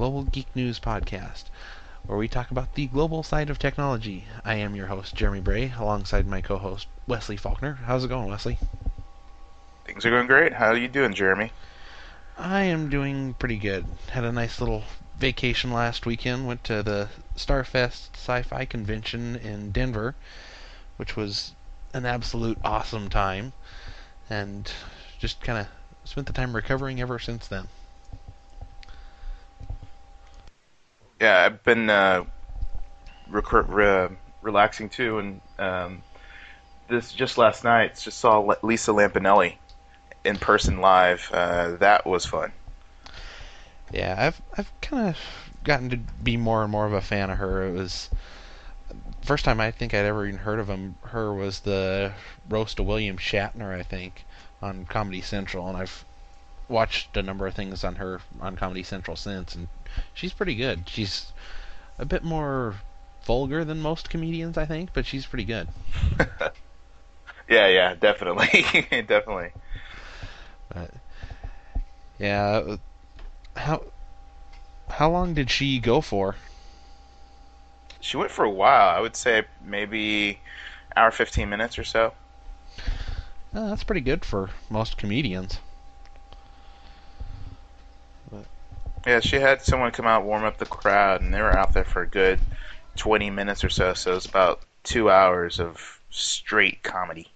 Global Geek News Podcast, where we talk about the global side of technology. I am your host, Jeremy Bray, alongside my co host, Wesley Faulkner. How's it going, Wesley? Things are going great. How are you doing, Jeremy? I am doing pretty good. Had a nice little vacation last weekend. Went to the Starfest Sci Fi Convention in Denver, which was an absolute awesome time, and just kind of spent the time recovering ever since then. Yeah, I've been uh, rec- re- relaxing too, and um, this just last night just saw Lisa Lampanelli in person live. Uh, that was fun. Yeah, I've I've kind of gotten to be more and more of a fan of her. It was first time I think I'd ever even heard of him. Her was the roast of William Shatner, I think, on Comedy Central, and I've watched a number of things on her on Comedy Central since, and she's pretty good. She's a bit more vulgar than most comedians, I think, but she's pretty good. yeah, yeah, definitely, definitely. But yeah, how how long did she go for? She went for a while. I would say maybe hour fifteen minutes or so. Oh, that's pretty good for most comedians. Yeah, she had someone come out warm up the crowd, and they were out there for a good 20 minutes or so. So it was about two hours of straight comedy.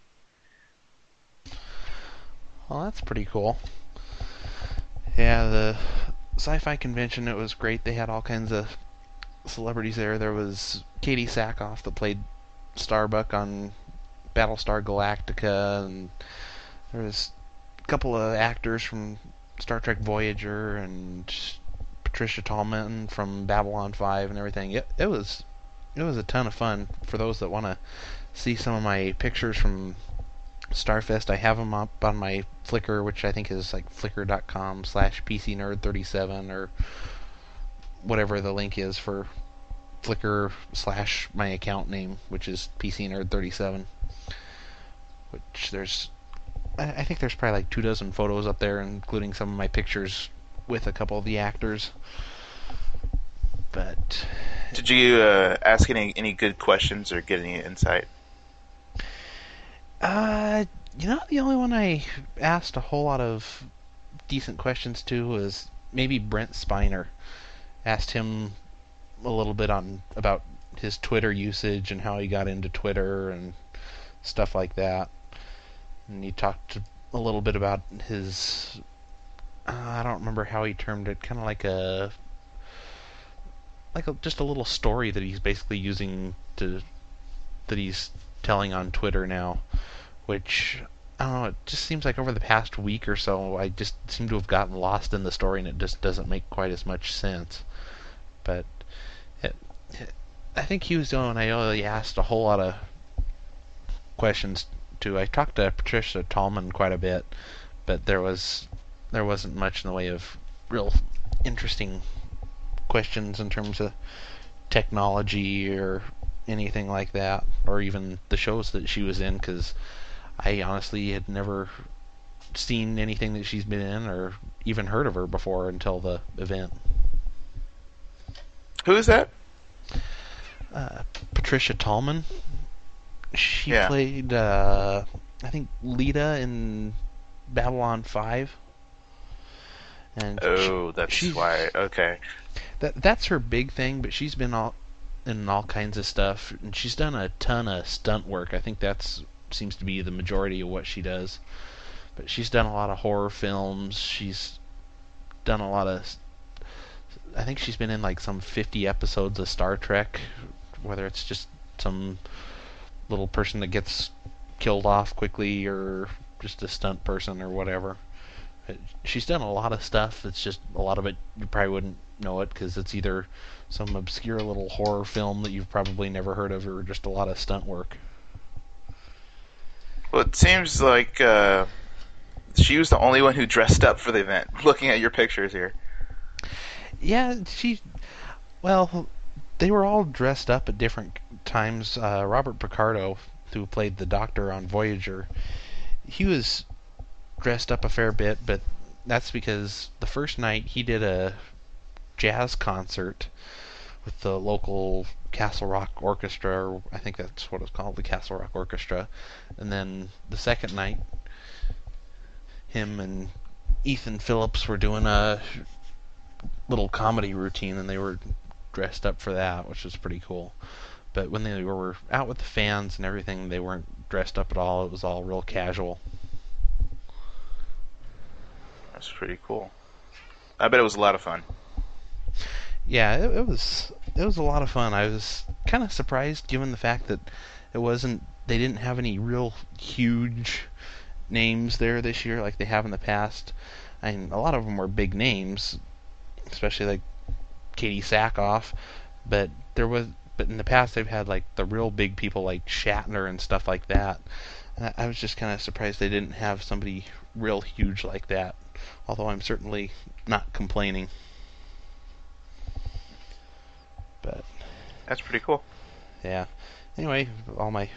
Well, that's pretty cool. Yeah, the sci-fi convention it was great. They had all kinds of celebrities there. There was Katee Sackhoff that played Starbuck on Battlestar Galactica, and there was a couple of actors from Star Trek Voyager and Patricia Tallman from Babylon 5 and everything. It it was it was a ton of fun for those that want to see some of my pictures from Starfest. I have them up on my Flickr, which I think is like flickr.com slash pcnerd37 or whatever the link is for Flickr slash my account name, which is pcnerd37. Which there's I think there's probably like two dozen photos up there, including some of my pictures with a couple of the actors. But did you uh, ask any any good questions or get any insight? Uh, you know, the only one I asked a whole lot of decent questions to was maybe Brent Spiner. Asked him a little bit on about his Twitter usage and how he got into Twitter and stuff like that and he talked a little bit about his. Uh, I don't remember how he termed it. Kind of like a, like a, just a little story that he's basically using to, that he's telling on Twitter now, which I don't know. It just seems like over the past week or so, I just seem to have gotten lost in the story, and it just doesn't make quite as much sense. But it, it, I think he was the one I only asked a whole lot of questions to. I talked to Patricia Tallman quite a bit, but there was there wasn't much in the way of real interesting questions in terms of technology or anything like that, or even the shows that she was in, because I honestly had never seen anything that she's been in or even heard of her before until the event. Who is that? Uh, Patricia Tallman. She yeah. played, uh, I think, Lyta in Babylon Five. And oh, she, that's why. Okay. That that's her big thing, but she's been all in all kinds of stuff, and she's done a ton of stunt work. I think that's seems to be the majority of what she does. But she's done a lot of horror films. She's done a lot of. I think she's been in like some 50 episodes of Star Trek, whether it's just some little person that gets killed off quickly or just a stunt person or whatever. She's done a lot of stuff. It's just a lot of it you probably wouldn't know it because it's either some obscure little horror film that you've probably never heard of or just a lot of stunt work. Well, it seems like uh, she was the only one who dressed up for the event. Looking at your pictures here. Yeah, she. Well, they were all dressed up at different times. Uh, Robert Picardo, who played the Doctor on Voyager, he was dressed up a fair bit, but that's because the first night he did a jazz concert with the local Castle Rock Orchestra, or I think that's what it's called, the Castle Rock Orchestra. And then the second night, him and Ethan Phillips were doing a little comedy routine, and they were dressed up for that, which was pretty cool. But when they were out with the fans and everything, they weren't dressed up at all. It was all real casual. That's pretty cool. I bet it was a lot of fun. Yeah, it, it was it was a lot of fun. I was kind of surprised given the fact that it wasn't they didn't have any real huge names there this year like they have in the past. I mean, a lot of them were big names, especially like Katee Sackhoff, but there was but in the past they've had like the real big people like Shatner and stuff like that. I was just kind of surprised they didn't have somebody real huge like that. Although I'm certainly not complaining. But That's pretty cool. yeah. Anyway, all my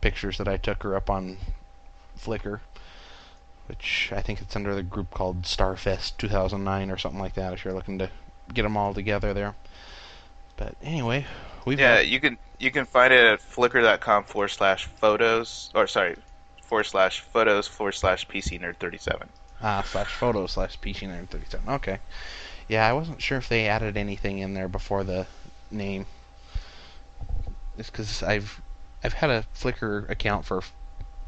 pictures that I took are up on Flickr, which I think it's under the group called Starfest 2009 or something like that. If you're looking to get them all together there. But anyway, we've Yeah, got- you can you can find it at flickr.com forward slash photos or sorry forward slash photos forward slash PC nerd thirty seven. Ah, slash photo slash PC Nerd 37. Okay. Yeah, I wasn't sure if they added anything in there before the name. It's because I've I've had a Flickr account for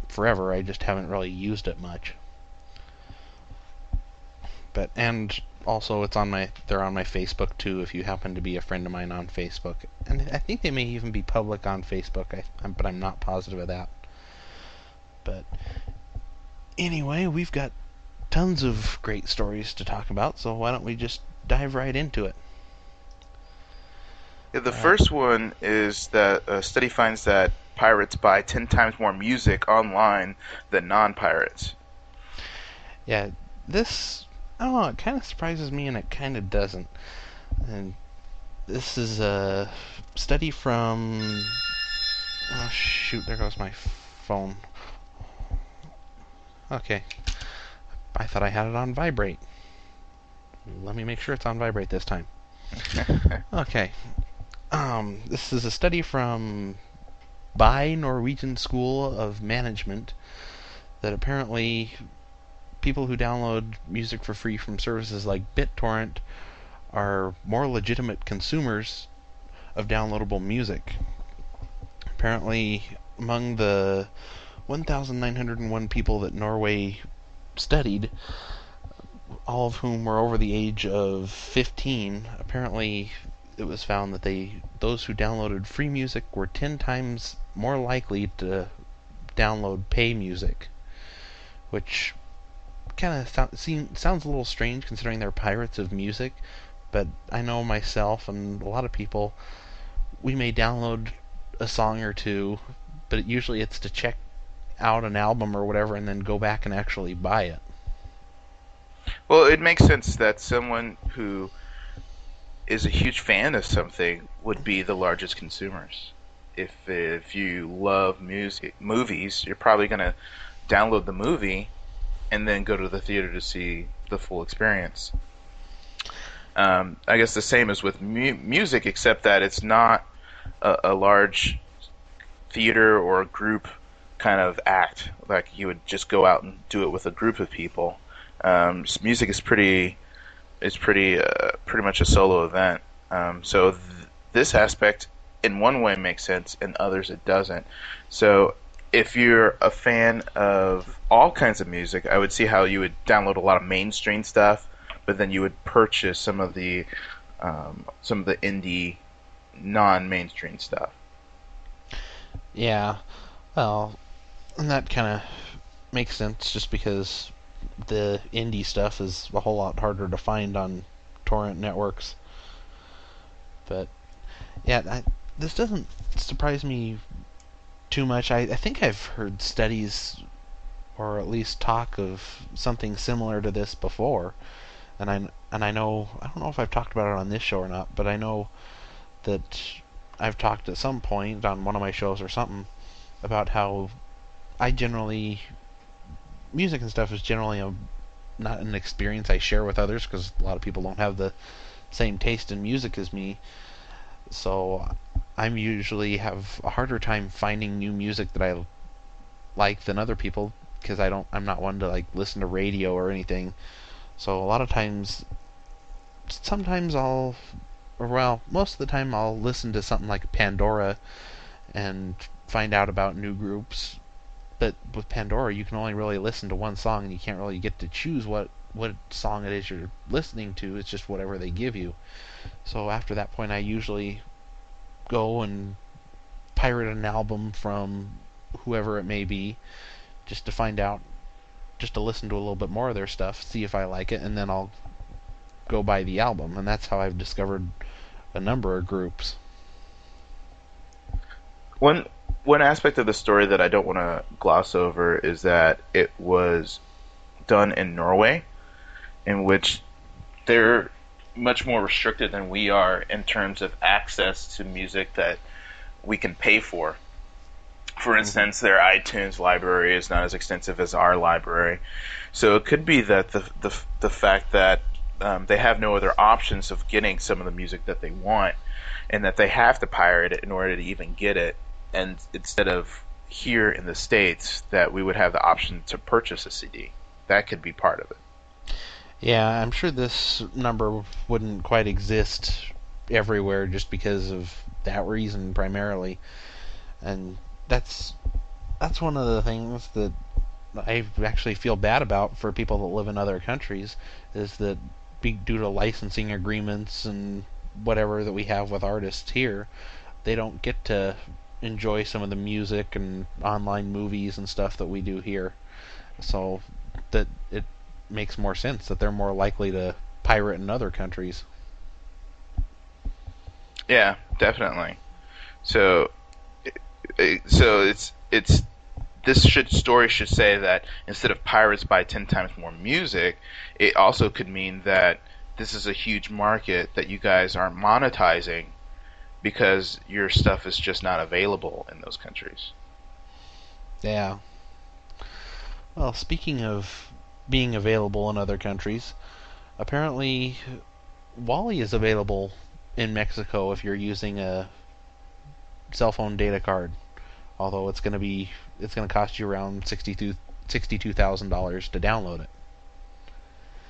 forever. I just haven't really used it much. But and also it's on my they're on my Facebook too. If you happen to be a friend of mine on Facebook, and I think they may even be public on Facebook. I, but I'm not positive of that. But anyway, we've got tons of great stories to talk about, so why don't we just dive right into it? Yeah, the Uh, first one is that a study finds that pirates buy ten times more music online than non pirates. Yeah, this I don't know, it kind of surprises me and it kind of doesn't. And this is a study from Oh shoot, there goes my phone. Okay. I thought I had it on vibrate. Let me make sure it's on vibrate this time. Okay. Um, this is a study from by Norwegian School of Management that apparently people who download music for free from services like BitTorrent are more legitimate consumers of downloadable music. Apparently, among the 1,901 people that Norway studied, all of whom were over the age of 15, apparently it was found that they those who downloaded free music were 10 times more likely to download pay music, which kind of seem, sounds a little strange considering they're pirates of music, but I know myself and a lot of people we may download a song or two, but usually it's to check out an album or whatever and then go back and actually buy it. Well, it makes sense that someone who is a huge fan of something would be the largest consumers. If if you love music movies, you're probably going to download the movie and then go to the theater to see the full experience. Um, I guess the same as with mu- music, except that it's not a, a large theater or a group kind of act like you would just go out and do it with a group of people. Um, music is pretty is pretty uh, pretty much a solo event. Um, so th- this aspect, in one way, makes sense. In others, it doesn't. So if you're a fan of all kinds of music, I would see how you would download a lot of mainstream stuff, but then you would purchase some of the um, some of the indie, non-mainstream stuff. Yeah, well, and that kind of makes sense just because the indie stuff is a whole lot harder to find on torrent networks. But yeah, I, this doesn't surprise me too much. I, I think I've heard studies or at least talk of something similar to this before, and I and I know I don't know if I've talked about it on this show or not, but I know that I've talked at some point on one of my shows or something about how I generally music and stuff is generally a not an experience I share with others because a lot of people don't have the same taste in music as me. So I'm usually have a harder time finding new music that I like than other people because I don't I'm not one to like listen to radio or anything. So a lot of times sometimes I'll well, most of the time I'll listen to something like Pandora and find out about new groups. But with Pandora, you can only really listen to one song, and you can't really get to choose what what song it is you're listening to. It's just whatever they give you. So after that point, I usually go and pirate an album from whoever it may be, just to find out, just to listen to a little bit more of their stuff, see if I like it, and then I'll go buy the album. And that's how I've discovered a number of groups. One one aspect of the story that I don't want to gloss over is that it was done in Norway, in which they're much more restricted than we are in terms of access to music that we can pay for. For mm-hmm. instance, their iTunes library is not as extensive as our library, so it could be that the the, the fact that um, they have no other options of getting some of the music that they want, and that they have to pirate it in order to even get it. And instead of here in the states, that we would have the option to purchase a CD. That could be part of it. Yeah, I'm sure this number wouldn't quite exist everywhere just because of that reason primarily. And that's that's one of the things that I actually feel bad about for people that live in other countries is that due to licensing agreements and whatever that we have with artists here, they don't get to enjoy some of the music and online movies and stuff that we do here. So that it makes more sense that they're more likely to pirate in other countries. Yeah, definitely. So, so it's it's this should story should say that instead of pirates buy ten times more music, it also could mean that this is a huge market that you guys aren't monetizing because your stuff is just not available in those countries. Yeah. Well, speaking of being available in other countries, apparently WALL-E is available in Mexico if you're using a cell phone data card. Although it's going to be it's going to cost you around sixty-two sixty-two thousand dollars to download it.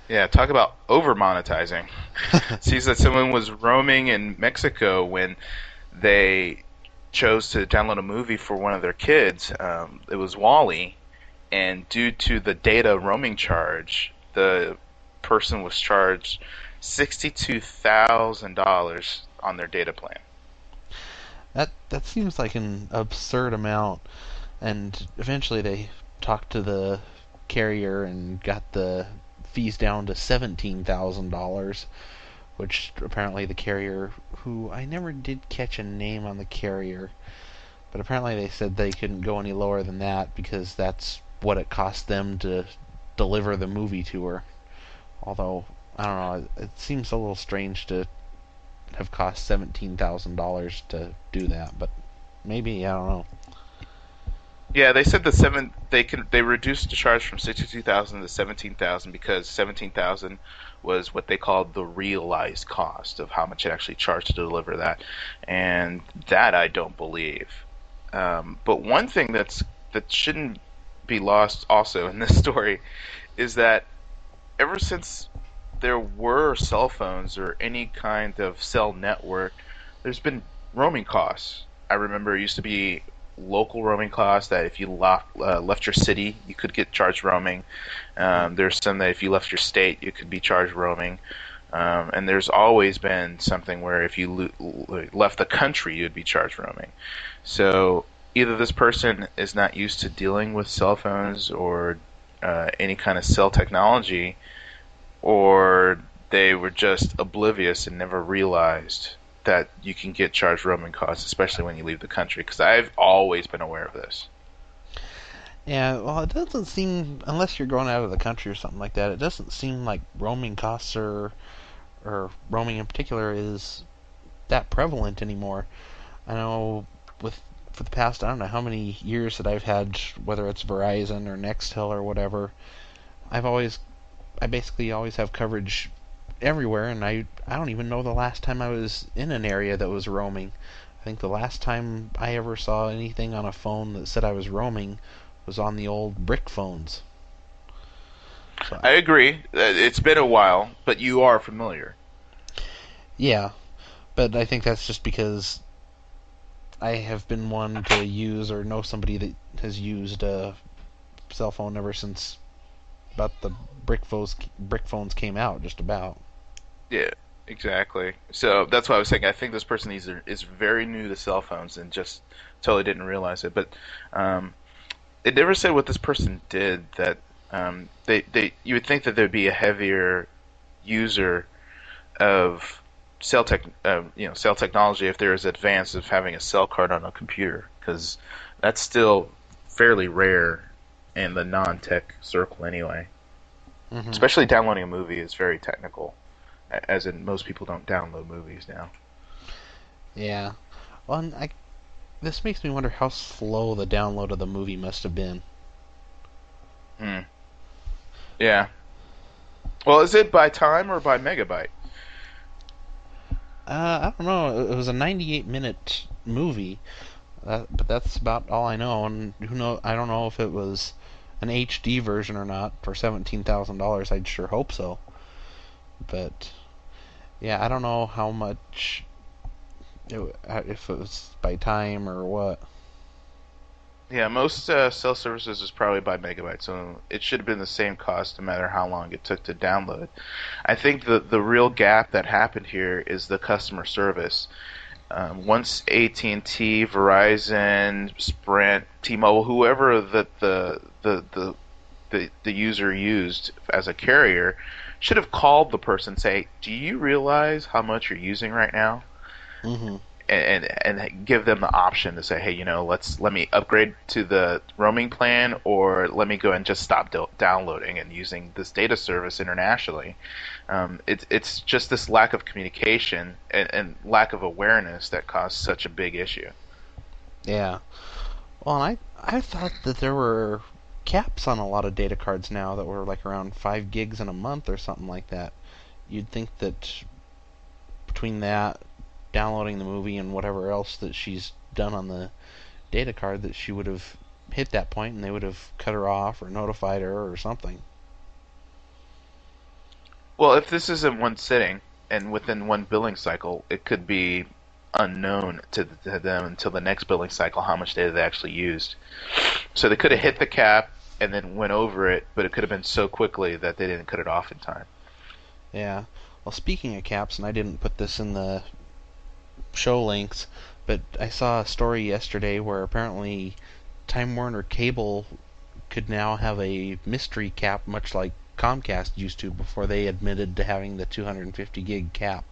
Yeah, talk about over monetizing. Sees that someone was roaming in Mexico when they chose to download a movie for one of their kids. Um, it was WALL-E, and due to the data roaming charge, the person was charged sixty-two thousand dollars on their data plan. That that seems like an absurd amount and eventually they talked to the carrier and got the fees down to seventeen thousand dollars, which apparently the carrier, who I never did catch a name on the carrier, but apparently they said they couldn't go any lower than that because that's what it cost them to deliver the movie to her. Although I don't know, it seems a little strange to have cost seventeen thousand dollars to do that, but maybe I don't know. Yeah, they said the seven they can they reduced the charge from sixty two thousand to seventeen thousand because seventeen thousand was what they called the realized cost of how much it actually charged to deliver that, and that I don't believe. Um, but one thing that's that shouldn't be lost also in this story is that ever since there were cell phones or any kind of cell network, there's been roaming costs. I remember it used to be local roaming costs that if you left, uh, left your city, you could get charged roaming. Um, there's some that if you left your state, you could be charged roaming. Um, and there's always been something where if you lo- left the country, you'd be charged roaming. So either this person is not used to dealing with cell phones or uh, any kind of cell technology, or they were just oblivious and never realized that you can get charged roaming costs, especially when you leave the country. Because I've always been aware of this. Yeah, well, it doesn't seem unless you're going out of the country or something like that. It doesn't seem like roaming costs or or roaming in particular is that prevalent anymore. I know with for the past I don't know how many years that I've had whether it's Verizon or Nextel or whatever, I've always I basically always have coverage everywhere, and I I don't even know the last time I was in an area that was roaming. I think the last time I ever saw anything on a phone that said I was roaming was on the old brick phones. So. I agree. Uh, it's been a while, but you are familiar. Yeah, but I think that's just because I have been one to use or know somebody that has used a cell phone ever since about the brick phones brick phones came out, just about. Yeah, exactly. So that's why I was saying I think this person is is very new to cell phones and just totally didn't realize it. But um, it never said what this person did that um, they they you would think that there'd be a heavier user of cell tech uh, you know cell technology if they're as advanced as having a cell card on a computer because that's still fairly rare in the non-tech circle anyway. Mm-hmm. Especially downloading a movie is very technical, as in most people don't download movies now. Yeah, well, I, this makes me wonder how slow the download of the movie must have been. Hmm. Yeah. Well, is it by time or by megabyte? Uh, I don't know. It was a 98 minute movie, uh, but that's about all I know. And who know? I don't know if it was an HD version or not for seventeen thousand dollars. I'd sure hope so. But yeah, I don't know how much. It, if it was by time or what. Yeah, most uh, cell services is probably by megabyte, so it should have been the same cost no matter how long it took to download. I think the the real gap that happened here is the customer service. Um, once AT&T, Verizon, Sprint, T-Mobile, whoever that the, the the the the user used as a carrier, should have called the person and say, "Do you realize how much you're using right now?" Mm-hmm and, and give them the option to say, hey, you know, let's let me upgrade to the roaming plan, or let me go and just stop do- downloading and using this data service internationally. Um, it's it's just this lack of communication and, and lack of awareness that caused such a big issue. Yeah. Well, I I thought that there were caps on a lot of data cards now that were like around five gigs in a month or something like that. You'd think that between that downloading the movie and whatever else that she's done on the data card that she would have hit that point and they would have cut her off or notified her or something. Well, if this is in one sitting and within one billing cycle, it could be unknown to, to them until the next billing cycle how much data they actually used. So they could have hit the cap and then went over it, but it could have been so quickly that they didn't cut it off in time. Yeah. Well, speaking of caps, and I didn't put this in the show links, but I saw a story yesterday where apparently Time Warner Cable could now have a mystery cap, much like Comcast used to before they admitted to having the 250 gig cap.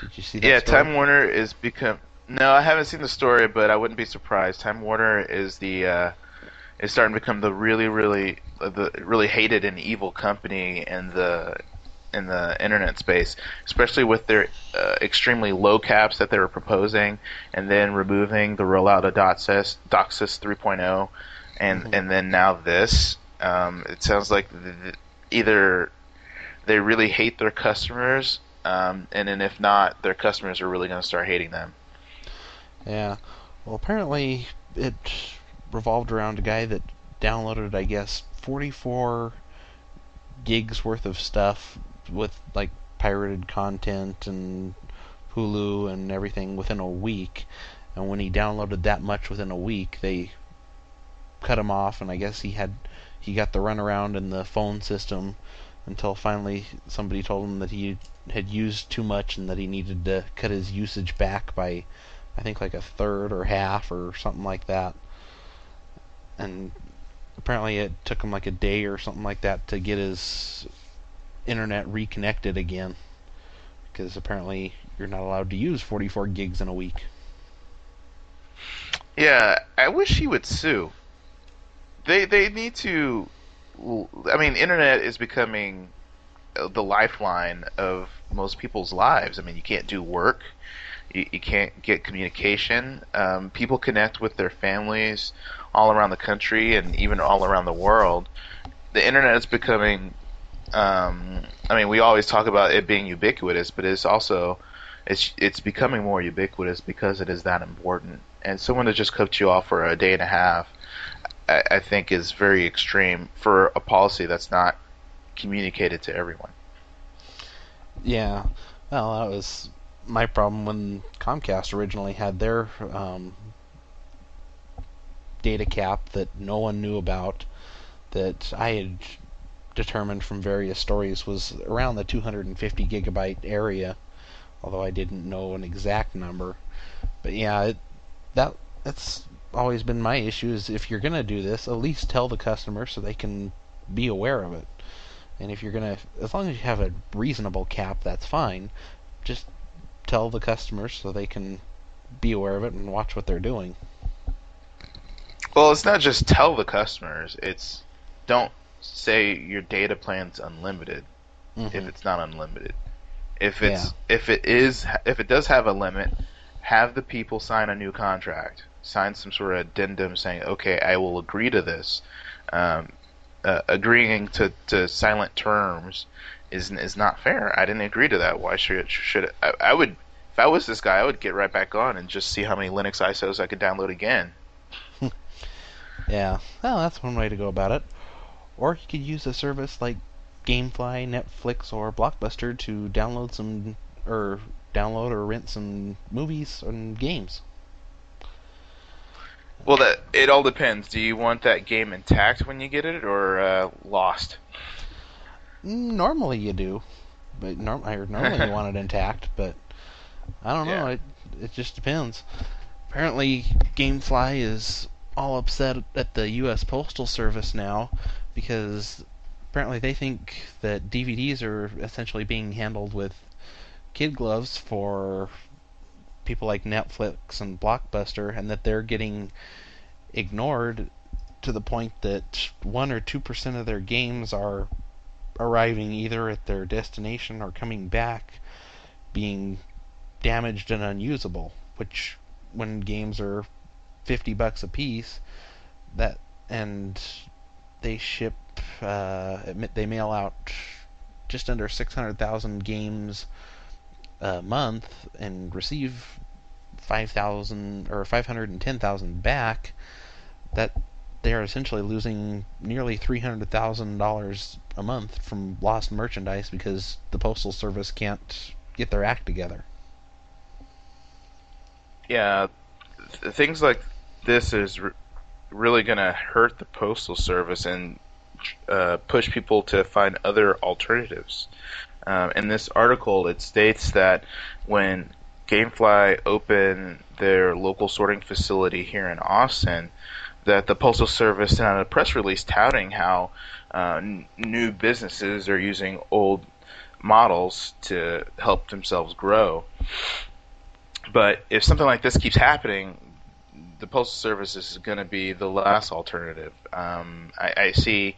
Did you see that? Yeah, story? Time Warner is become. No, I haven't seen the story, but I wouldn't be surprised. Time Warner is the uh, is starting to become the really, really, uh, the really hated and evil company in the in the internet space, especially with their uh, extremely low caps that they were proposing, and then removing the rollout of DOCSIS, DOCSIS 3.0, and mm-hmm. and then now this. Um, it sounds like the, either they really hate their customers, um, and then if not, their customers are really going to start hating them. Yeah. Well, apparently it revolved around a guy that downloaded, I guess, 44 gigs worth of stuff with like pirated content and Hulu and everything within a week. And when he downloaded that much within a week, they cut him off, and I guess he had he got the runaround in the phone system until finally somebody told him that he had used too much and that he needed to cut his usage back by I think like a third or half or something like that. And apparently it took him like a day or something like that to get his internet reconnected again because apparently you're not allowed to use 44 gigs in a week. Yeah, I wish he would sue. They they need to. I mean, internet is becoming the lifeline of most people's lives. I mean, you can't do work, you, you can't get communication. Um, people connect with their families all around the country and even all around the world the internet is becoming. Um, I mean, we always talk about it being ubiquitous, but it's also it's it's becoming more ubiquitous because it is that important. And someone to just cut you off for a day and a half, I, I think, is very extreme for a policy that's not communicated to everyone. Yeah, well, that was my problem when Comcast originally had their um, data cap that no one knew about that I had determined from various stories was around the 250 gigabyte area, although I didn't know an exact number. But yeah, it, that that's always been my issue is if you're going to do this, at least tell the customer so they can be aware of it. And if you're going to as long as you have a reasonable cap, that's fine. Just tell the customers so they can be aware of it and watch what they're doing. Well, it's not just tell the customers. It's don't say your data plan's unlimited mm-hmm. if it's not unlimited. If it's yeah. if it is if it does have a limit, have the people sign a new contract, sign some sort of addendum saying, okay, I will agree to this. Um, uh, agreeing to, to silent terms is is not fair. I didn't agree to that. Why should it, should it, I, I would if I was this guy, I would get right back on and just see how many Linux ISOs I could download again. Yeah, well, that's one way to go about it. Or you could use a service like GameFly, Netflix, or Blockbuster to download some or download or rent some movies and games. Well, that it all depends. Do you want that game intact when you get it, or uh, lost? Normally you do, but norm- normally you want it intact. But I don't know. Yeah. It it just depends. Apparently, GameFly is all upset at the U.S. Postal Service now because apparently they think that DVDs are essentially being handled with kid gloves for people like Netflix and Blockbuster, and that they're getting ignored to the point that one or two percent of their games are arriving either at their destination or coming back being damaged and unusable. Which, when games are fifty bucks a piece, that and they ship, uh, they mail out just under 600,000 games a month and receive 5,000 or 510,000 back, that they are essentially losing nearly $300,000 a month from lost merchandise because the postal service can't get their act together. Yeah, th- things like this is re- really going to hurt the postal service and uh, push people to find other alternatives. Um, in this article, it states that when GameFly opened their local sorting facility here in Austin, that the Postal Service sent out a press release touting how uh, n- new businesses are using old models to help themselves grow. But if something like this keeps happening, the postal service is going to be the last alternative. Um, I, I, see,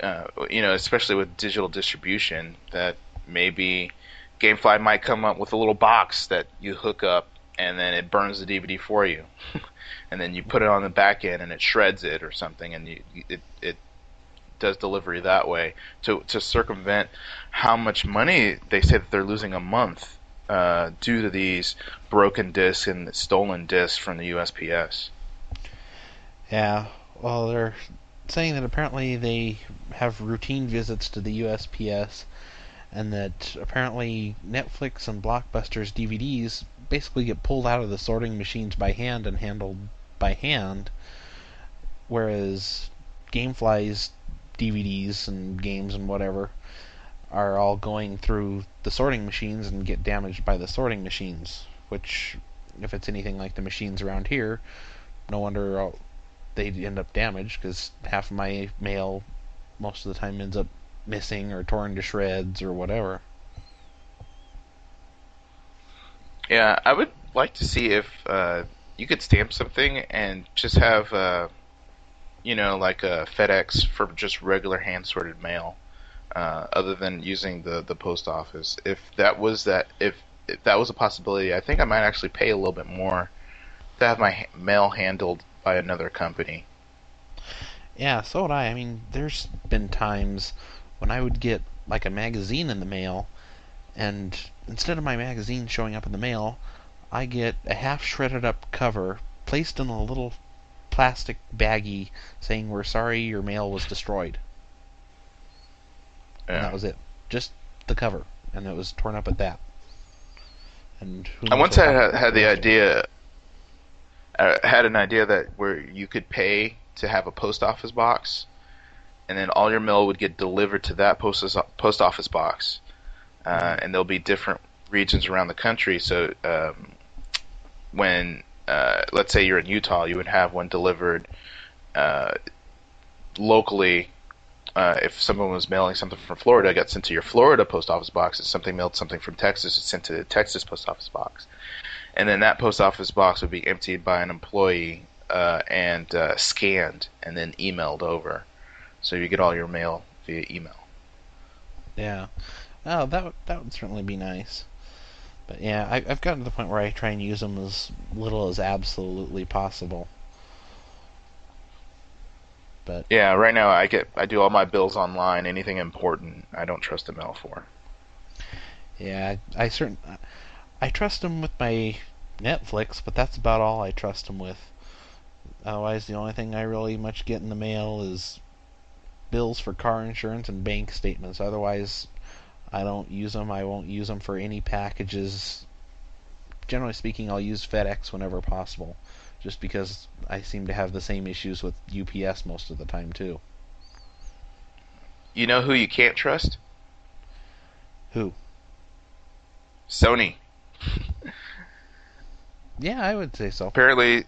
uh, you know, especially with digital distribution, that maybe GameFly might come up with a little box that you hook up, and then it burns the DVD for you, and then you put it on the back end, and it shreds it or something, and you, it it does delivery that way to to circumvent how much money they say that they're losing a month uh, due to these broken discs and stolen discs from the USPS. Yeah, well, they're saying that apparently they have routine visits to the USPS, and that apparently Netflix and Blockbuster's DVDs basically get pulled out of the sorting machines by hand and handled by hand, whereas GameFly's DVDs and games and whatever are all going through the sorting machines and get damaged by the sorting machines. Which, if it's anything like the machines around here, no wonder they end up damaged because half of my mail most of the time ends up missing or torn to shreds or whatever. Yeah, I would like to see if uh, you could stamp something and just have, uh, you know, like a FedEx for just regular hand sorted mail uh, other than using the the post office. If that was that if if that was a possibility, I think I might actually pay a little bit more to have my mail handled by another company. Yeah, so would I. I mean, there's been times when I would get like a magazine in the mail, and instead of my magazine showing up in the mail, I get a half shredded up cover placed in a little plastic baggie saying, We're sorry your mail was destroyed. And Yeah. that was it. Just the cover. And it was torn up at that. And who I once had, had the rest of it. idea, uh, had an idea that where you could pay to have a post office box, and then all your mail would get delivered to that post post office box, uh, and there'll be different regions around the country. So um, when uh, let's say you're in Utah, you would have one delivered uh, locally. Uh, if someone was mailing something from Florida, it got sent to your Florida post office box. If something mailed something from Texas, it's sent to the Texas post office box. And then that post office box would be emptied by an employee uh, and uh, scanned and then emailed over. So you get all your mail via email. Yeah. Oh, that that would certainly be nice. But yeah, I, I've gotten to the point where I try and use them as little as absolutely possible. But Yeah, right now I get I do all my bills online. Anything important, I don't trust the mail for. yeah, I, I certain I trust them with my Netflix, but that's about all I trust them with. Otherwise, the only thing I really much get in the mail is bills for car insurance and bank statements. Otherwise, I don't use them. I won't use them for any packages. Generally speaking, I'll use FedEx whenever possible, just because I seem to have the same issues with UPS most of the time too. You know who you can't trust? Who? Sony. Yeah, I would say so. Apparently,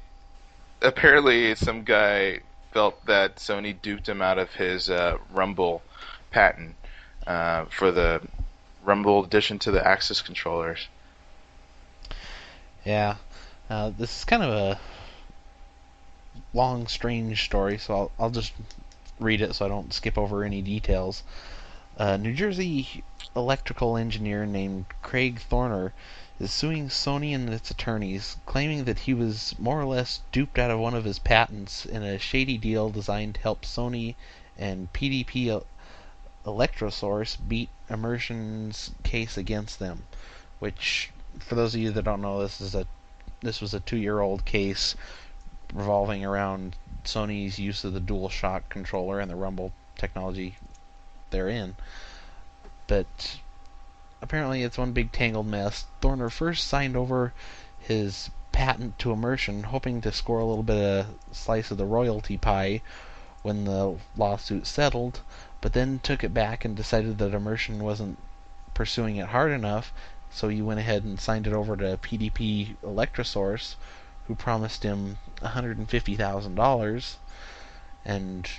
apparently some guy felt that Sony duped him out of his uh, Rumble patent uh, for the Rumble addition to the Axis controllers. Yeah, uh, this is kind of a long, strange story, so I'll, I'll just read it so I don't skip over any details. A New Jersey electrical engineer named Craig Thorner is suing Sony and its attorneys, claiming that he was more or less duped out of one of his patents in a shady deal designed to help Sony and PDP Electrosource beat Immersion's case against them, which for those of you that don't know, this is a this was a two-year-old case revolving around Sony's use of the DualShock controller and the Rumble technology therein. But apparently, it's one big tangled mess. Thorner first signed over his patent to Immersion, hoping to score a little bit of slice of the royalty pie when the lawsuit settled, but then took it back and decided that Immersion wasn't pursuing it hard enough so he went ahead and signed it over to PDP Electrosource, who promised him $150,000. And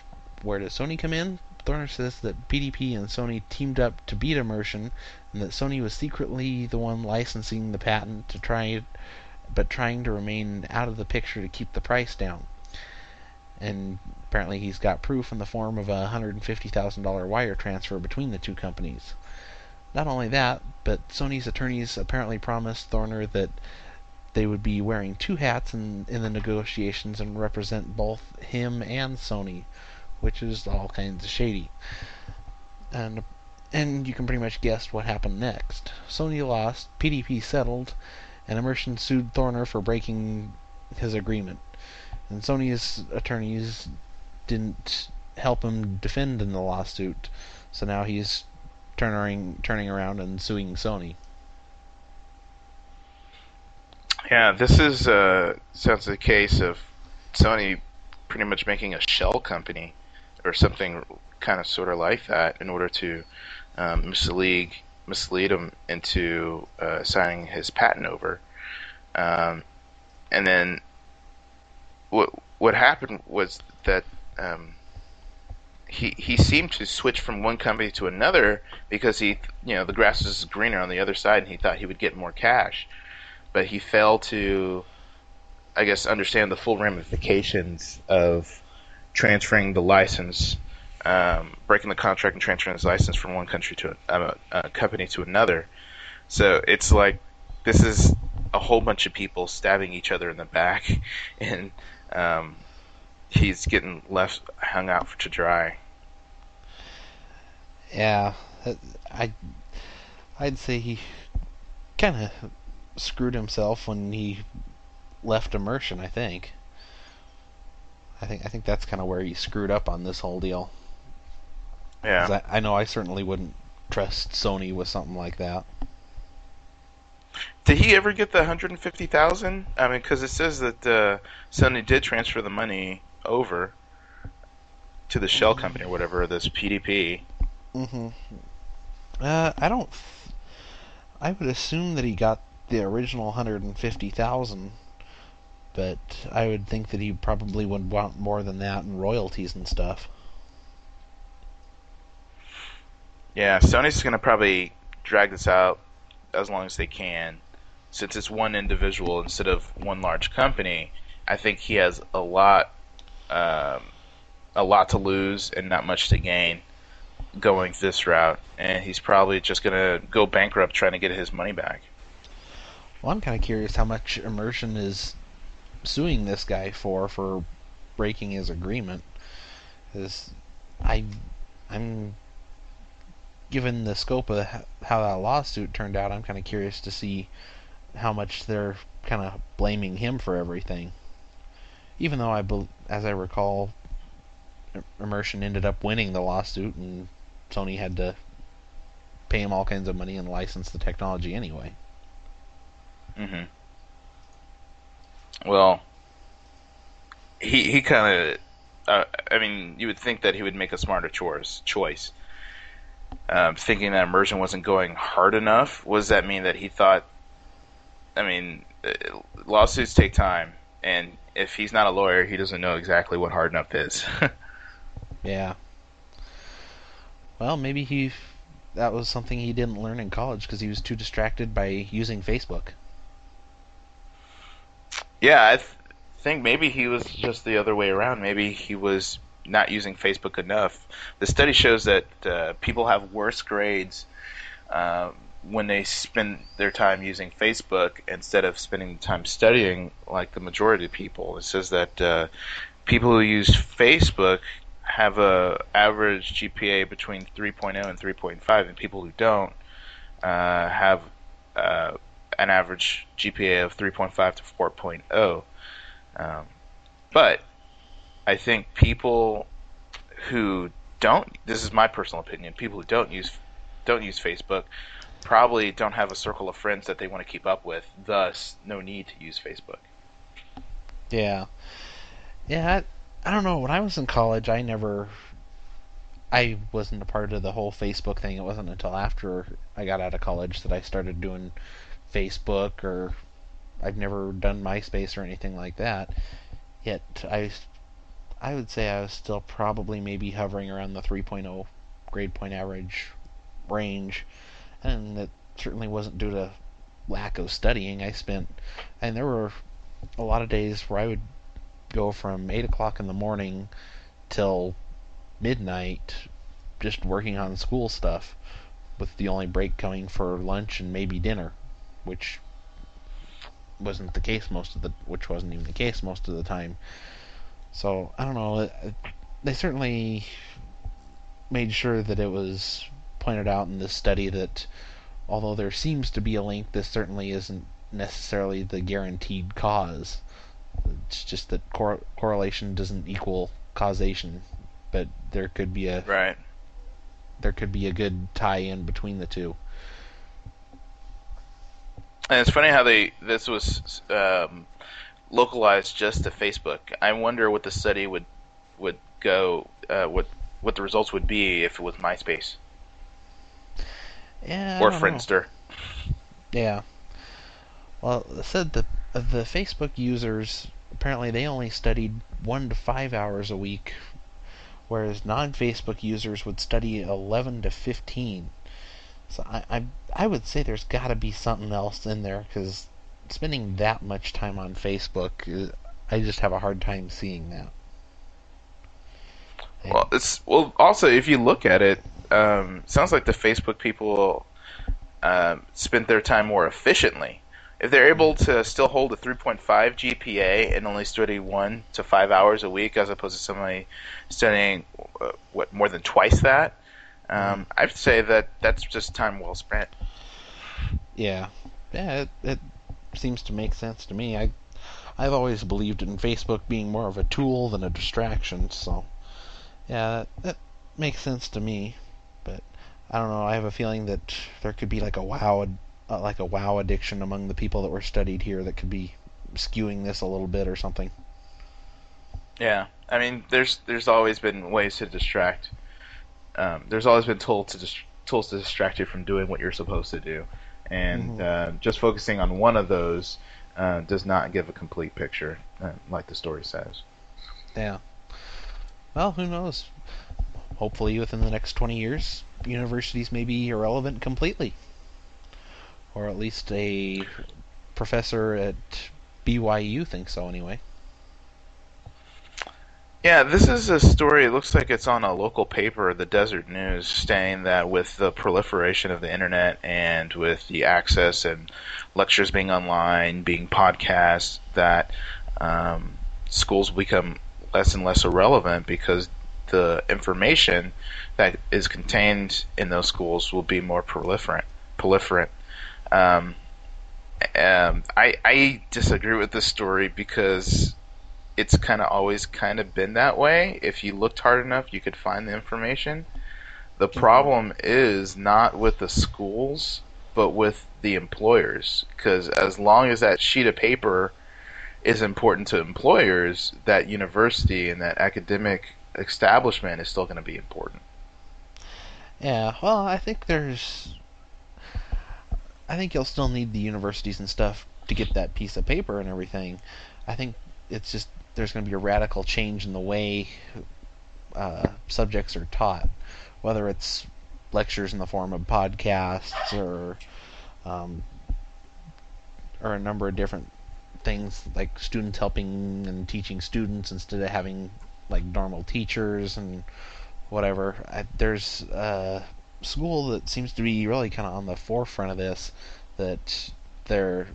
where did Sony come in? Thorner says that PDP and Sony teamed up to beat Immersion, and that Sony was secretly the one licensing the patent to try, but trying to remain out of the picture to keep the price down. And apparently, he's got proof in the form of a $150,000 wire transfer between the two companies. Not only that, but Sony's attorneys apparently promised Thorner that they would be wearing two hats in, in the negotiations and represent both him and Sony, which is all kinds of shady. And and you can pretty much guess what happened next. Sony lost, PDP settled, and Immersion sued Thorner for breaking his agreement. And Sony's attorneys didn't help him defend in the lawsuit, so now he's turning turning around and suing Sony. Yeah, this is uh, sounds a case of Sony pretty much making a shell company or something kind of sort of like that in order to um, mislead mislead him into uh, signing his patent over. Um, and then what what happened was that um, he he seemed to switch from one company to another because he you know the grass is greener on the other side and he thought he would get more cash but he failed to, I guess, understand the full ramifications of transferring the license, um, breaking the contract and transferring his license from one country to a, uh, a company to another. So it's like this is a whole bunch of people stabbing each other in the back, and um, he's getting left hung out to dry. Yeah, I I'd say he kind of screwed himself when he left Immersion. I think. I think I think that's kind of where he screwed up on this whole deal. Yeah. I, I know I certainly wouldn't trust Sony with something like that. Did he ever get the 150,000? I mean, because it says that uh, Sony did transfer the money over to the shell company or whatever, this PDP. Mm-hmm. Uh, I don't. I would assume that he got the original 150,000, but I would think that he probably would want more than that in royalties and stuff. Yeah, Sony's going to probably drag this out as long as they can. Since it's one individual instead of one large company, I think he has a lot, um, a lot to lose and not much to gain going this route, and he's probably just going to go bankrupt trying to get his money back. Well, I'm kind of curious how much Immersion is suing this guy for for breaking his agreement. Because I, I'm given the scope of how that lawsuit turned out, I'm kind of curious to see how much they're kind of blaming him for everything. Even though I, as I recall, Immersion ended up winning the lawsuit, and Sony had to pay him all kinds of money and license the technology anyway. Mm-hmm. Well, he he kind of, uh, I mean, you would think that he would make a smarter choice. Choice. Um, thinking that Immersion wasn't going hard enough. Was that mean that he thought? I mean, uh, lawsuits take time, and if he's not a lawyer, he doesn't know exactly what hard enough is. yeah. Well, maybe he that was something he didn't learn in college because he was too distracted by using Facebook. Yeah, I th- think maybe he was just the other way around. Maybe he was not using Facebook enough. The study shows that uh, people have worse grades uh, when they spend their time using Facebook instead of spending time studying, like the majority of people. It says that uh, people who use Facebook have a average GPA between 3.0 and 3.5, and people who don't uh, have an average GPA of 3.5 to 4.0. Um, but I think people who don't this is my personal opinion people who don't use don't use Facebook probably don't have a circle of friends that they want to keep up with thus no need to use Facebook yeah yeah I don't know. When I was in college, I never, I wasn't a part of the whole Facebook thing. It wasn't until after I got out of college that I started doing Facebook, or I've never done MySpace or anything like that. Yet I, I would say I was still probably maybe hovering around the 3.0 grade point average range, and it certainly wasn't due to lack of studying. I spent, and there were a lot of days where I would go from 8 o'clock in the morning till midnight just working on school stuff, with the only break coming for lunch and maybe dinner, which wasn't the case most of the which wasn't even the case most of the time. So I don't know. They certainly made sure that it was pointed out in this study that although there seems to be a link, this certainly isn't necessarily the guaranteed cause. It's just that cor- correlation doesn't equal causation, but there could be a right. There could be a good tie-in between the two. And it's funny how they this was um, localized just to Facebook. I wonder what the study would would go uh, what what the results would be if it was MySpace. Yeah. Or Friendster. Know. Yeah. Well, it said of the Facebook users, apparently they only studied one to five hours a week, whereas non-Facebook users would study 11 to 15. So I I, I would say there's got to be something else in there because spending that much time on Facebook, I just have a hard time seeing that. Well, it's well. Also, if you look at it, um, sounds like the Facebook people um, spent their time more efficiently if they're able to still hold a 3.5 GPA and only study one to five hours a week, as opposed to somebody studying uh, what more than twice that, um, I'd say that that's just time well spent. Yeah, yeah, it, it seems to make sense to me. I I've always believed in Facebook being more of a tool than a distraction, so yeah, that, that makes sense to me. But I don't know. I have a feeling that there could be like a wow, uh, like a wow addiction among the people that were studied here that could be skewing this a little bit or something. Yeah, I mean, there's there's always been ways to distract. Um, there's always been tools to dis- tools to distract you from doing what you're supposed to do, and Mhm. uh, just focusing on one of those uh, does not give a complete picture, uh, like the story says. Yeah. Well, who knows? Hopefully, within the next 20 years, universities may be irrelevant completely. Or at least a professor at BYU thinks so, anyway. Yeah, this is a story. It looks like it's on a local paper, the Deseret News, saying that with the proliferation of the internet and with the access and lectures being online, being podcasts, that um, schools become less and less irrelevant because the information that is contained in those schools will be more proliferant. Proliferant. Um, um, I I disagree with this story because it's kind of always kind of been that way. If you looked hard enough, you could find the information. The mm-hmm. problem is not with the schools, but with the employers. Because as long as that sheet of paper is important to employers, that university and that academic establishment is still going to be important. Yeah, well, I think there's. I think you'll still need the universities and stuff to get that piece of paper and everything. I think it's just there's going to be a radical change in the way uh, subjects are taught, whether it's lectures in the form of podcasts or um, or a number of different things like students helping and teaching students instead of having like normal teachers and whatever. I, there's a school that seems to be really kind of on the forefront of this. That they're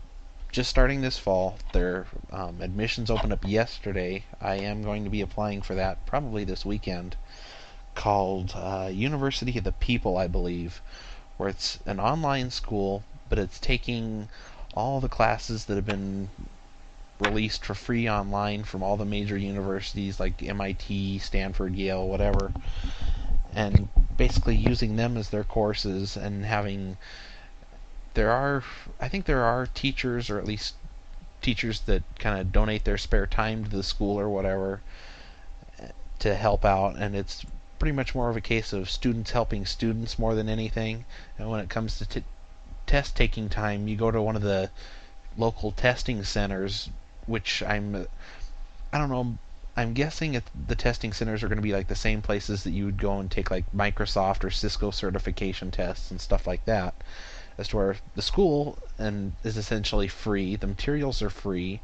just starting this fall. Their um, admissions opened up yesterday. I am going to be applying for that probably this weekend. Called uh, University of the People, I believe, where it's an online school, but it's taking all the classes that have been released for free online from all the major universities like MIT, Stanford, Yale, whatever, and basically using them as their courses and having there are I think there are teachers or at least teachers that kind of donate their spare time to the school or whatever eh, to help out and it's pretty much more of a case of students helping students more than anything and when it comes to t- test taking time you go to one of the local testing centers which I'm I don't know I'm guessing it, the testing centers are going to be like the same places that you would go and take like Microsoft or Cisco certification tests and stuff like that. As to where the school and is essentially free, the materials are free,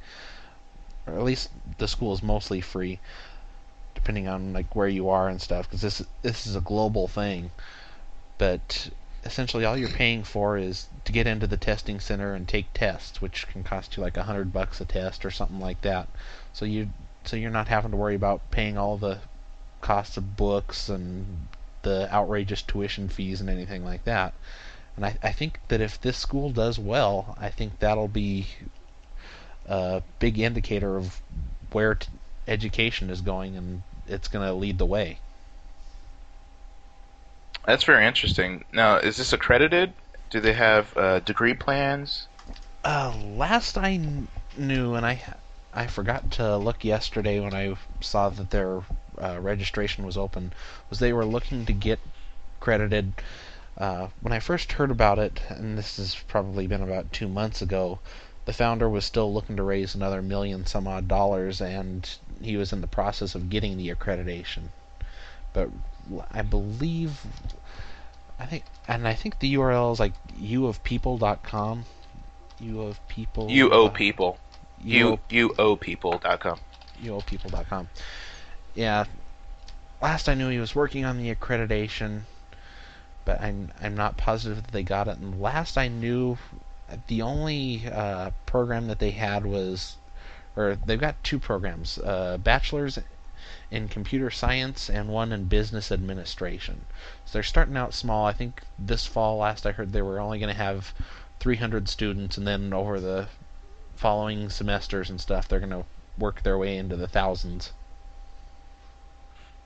or at least the school is mostly free, depending on like where you are and stuff. Because this this is a global thing, but essentially all you're paying for is to get into the testing center and take tests, which can cost you like a hundred bucks a test or something like that. So you so you're not having to worry about paying all the costs of books and the outrageous tuition fees and anything like that. And I, I think that if this school does well, I think that'll be a big indicator of where t- education is going, and it's going to lead the way. That's very interesting. Now, is this accredited? Do they have uh, degree plans? Uh, last I kn- knew, and I I forgot to look yesterday when I saw that their uh, registration was open, was they were looking to get credited. Uh, when I first heard about it, and this has probably been about two months ago, the founder was still looking to raise another million some odd dollars, and he was in the process of getting the accreditation. But I believe, I think, and I think the URL is like uofpeople.com. U of people. Owe uh, people. U you owe people.com. uopeople.com. Yeah, last I knew he was working on the accreditation, but I'm I'm not positive that they got it. And last I knew, The only uh, program that they had was, or they've got two programs: uh, bachelor's in computer science and one in business administration. So they're starting out small. I think this fall, last I heard, they were only going to have 300 students, and then over the following semesters and stuff, they're going to work their way into the thousands.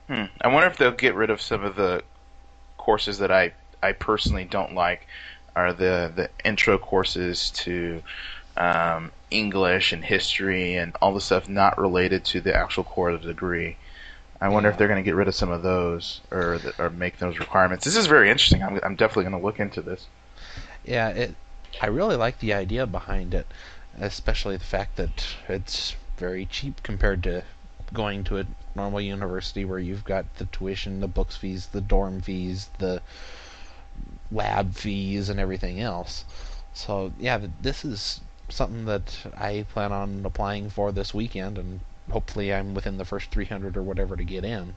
Hmm. I wonder if they'll get rid of some of the courses that I, I personally don't like. Are the the intro courses to um, English and history and all the stuff not related to the actual core of the degree. I wonder yeah. if they're going to get rid of some of those or or make those requirements. This is very interesting. I'm, I'm definitely going to look into this. Yeah, it. I really like the idea behind it, especially the fact that it's very cheap compared to going to a normal university where you've got the tuition, the books fees, the dorm fees, the lab fees, and everything else. So yeah, this is something that I plan on applying for this weekend, and hopefully I'm within the first 300 or whatever to get in.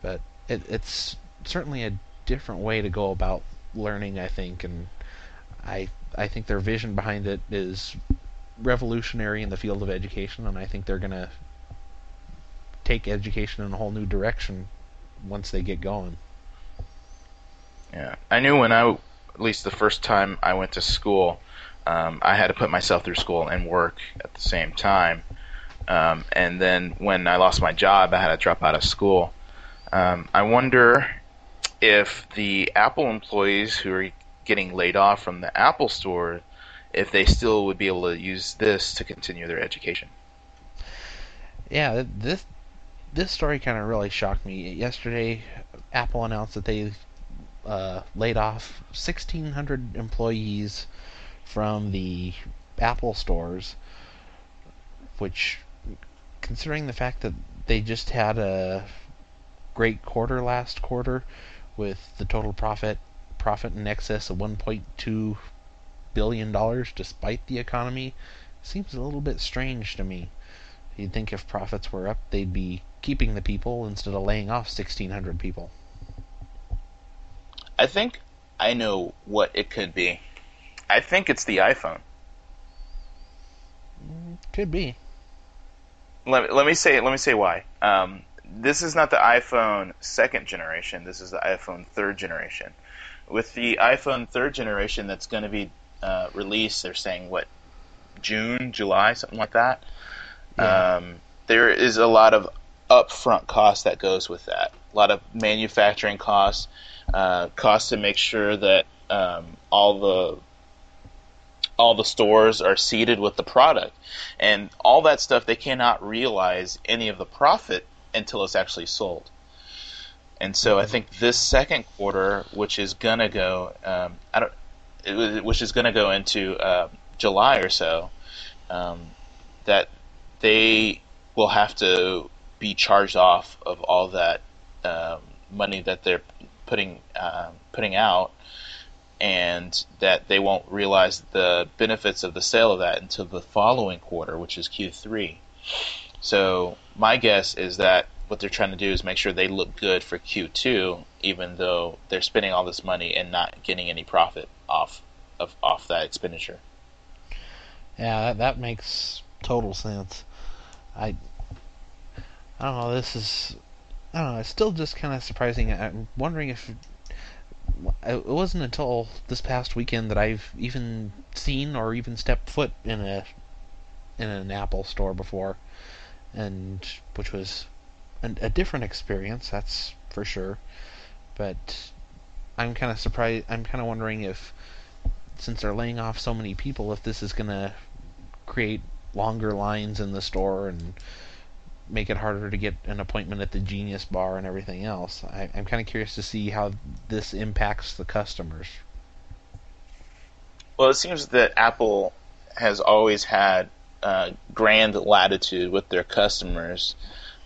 But it, it's certainly a different way to go about learning, I think, and I I think their vision behind it is revolutionary in the field of education, and I think they're going to take education in a whole new direction once they get going. Yeah, I knew when I, at least the first time I went to school, um, I had to put myself through school and work at the same time. Um, and then when I lost my job, I had to drop out of school. Um, I wonder if the Apple employees who are getting laid off from the Apple store, if they still would be able to use this to continue their education. Yeah, this this story kind of really shocked me. Yesterday, Apple announced that they uh, laid off 1,600 employees from the Apple stores, which, considering the fact that they just had a great quarter last quarter, with the total profit profit in excess of 1.2 billion dollars despite the economy, seems a little bit strange to me. You'd think if profits were up, they'd be keeping the people instead of laying off 1,600 people. I think I know what it could be. I think it's the iPhone. Could be. Let, let me say let me say why. Um, this is not the iPhone second generation. This is the iPhone third generation. With the iPhone third generation that's going to be uh, released, they're saying what June, July, something like that. Yeah. Um, there is a lot of upfront cost that goes with that. A lot of manufacturing costs, uh, costs to make sure that um, all the all the stores are seated with the product, and all that stuff they cannot realize any of the profit until it's actually sold. And so I mm-hmm. think this second quarter, which is gonna go, um, I don't, which is gonna go into uh, July or so, um, that they will have to be charged off of all that um, money that they're putting uh, putting out, and that they won't realize the benefits of the sale of that until the following quarter, which is Q3. So my guess is that what they're trying to do is make sure they look good for Q2, even though they're spending all this money and not getting any profit off of off that expenditure. Yeah, that, that makes total sense. I I don't know. This is I don't know. It's still just kind of surprising. I'm wondering if it wasn't until this past weekend that I've even seen or even stepped foot in a in an Apple store before, and which was an, a different experience. That's for sure. But I'm kind of surprised. I'm kind of wondering if, since they're laying off so many people, if this is gonna create longer lines in the store and make it harder to get an appointment at the Genius Bar and everything else. I, am kind of curious to see how this impacts the customers. Well, it seems that Apple has always had uh, grand latitude with their customers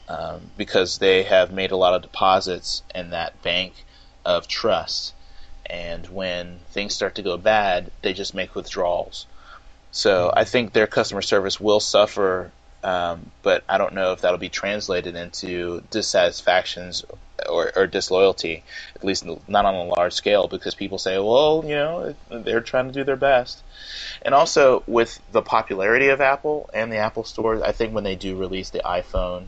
um, because they have made a lot of deposits in that bank of trust. And when things start to go bad, they just make withdrawals. So I think their customer service will suffer um, but I don't know if that'll be translated into dissatisfactions or, or disloyalty, at least not on a large scale, because people say, well, you know, they're trying to do their best. And also with the popularity of Apple and the Apple Store, I think when they do release the iPhone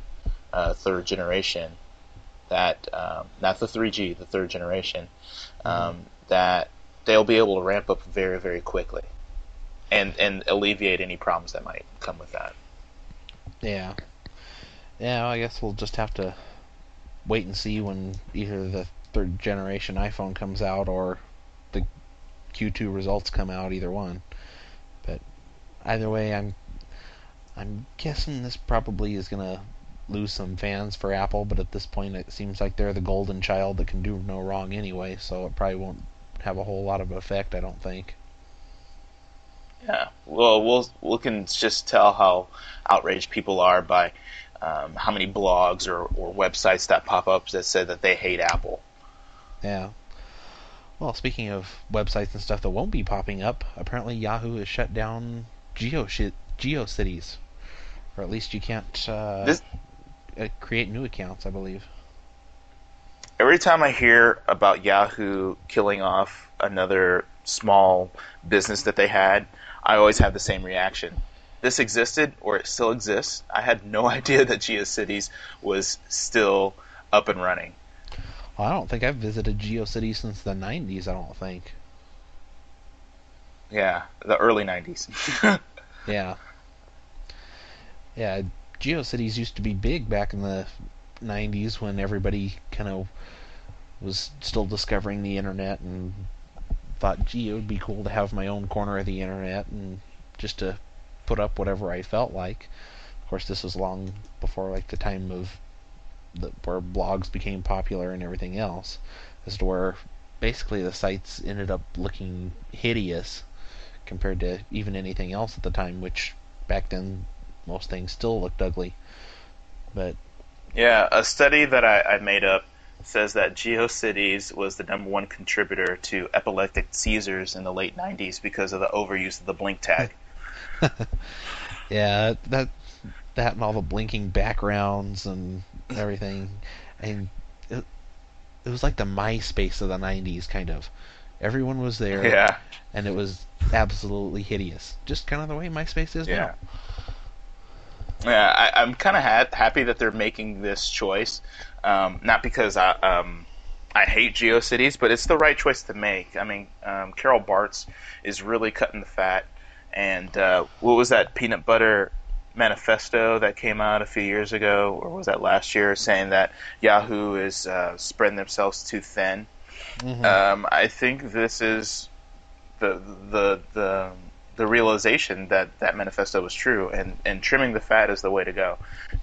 uh, third generation, that um, not the 3G, the third generation, um, mm-hmm. that they'll be able to ramp up very, very quickly, and and alleviate any problems that might come with that. Yeah, yeah. Well, I guess we'll just have to wait and see when either the third generation iPhone comes out or the Q2 results come out. Either one, but either way, I'm I'm guessing this probably is gonna lose some fans for Apple, but at this point it seems like they're the golden child that can do no wrong anyway, so it probably won't have a whole lot of effect, I don't think. Yeah, well, we'll we can just tell how outraged people are by um, how many blogs or, or websites that pop up that say that they hate Apple. Yeah. Well, speaking of websites and stuff that won't be popping up, apparently Yahoo has shut down Geo GeoCities, or at least you can't uh, this, uh, create new accounts, I believe. Every time I hear about Yahoo killing off another small business that they had, I always have the same reaction. This existed, or it still exists. I had no idea that GeoCities was still up and running. Well, I don't think I've visited GeoCities since the 90s, I don't think. Yeah, the early 90s. yeah. Yeah, GeoCities used to be big back in the 90s when everybody kind of was still discovering the internet and thought, gee, it would be cool to have my own corner of the internet and just to put up whatever I felt like. Of course, this was long before like the time of the, where blogs became popular and everything else, as to where basically the sites ended up looking hideous compared to even anything else at the time, which back then most things still looked ugly. But yeah, a study that I, I made up says that GeoCities was the number one contributor to epileptic seizures in the late 90s because of the overuse of the blink tag. yeah, that that and all the blinking backgrounds and everything. And it, it was like the MySpace of the 90s, kind of. Everyone was there. Yeah. And it was absolutely hideous. Just kind of the way MySpace is yeah. now. Yeah, I, am kind of ha- happy that they're making this choice. Um, not because I um, I hate GeoCities, but it's the right choice to make. I mean, um, Carol Bartz is really cutting the fat. And uh, what was that peanut butter manifesto that came out a few years ago, or was that last year, saying that Yahoo is uh, spreading themselves too thin? Mm-hmm. Um, I think this is the the the the realization that that manifesto was true, and, and trimming the fat is the way to go.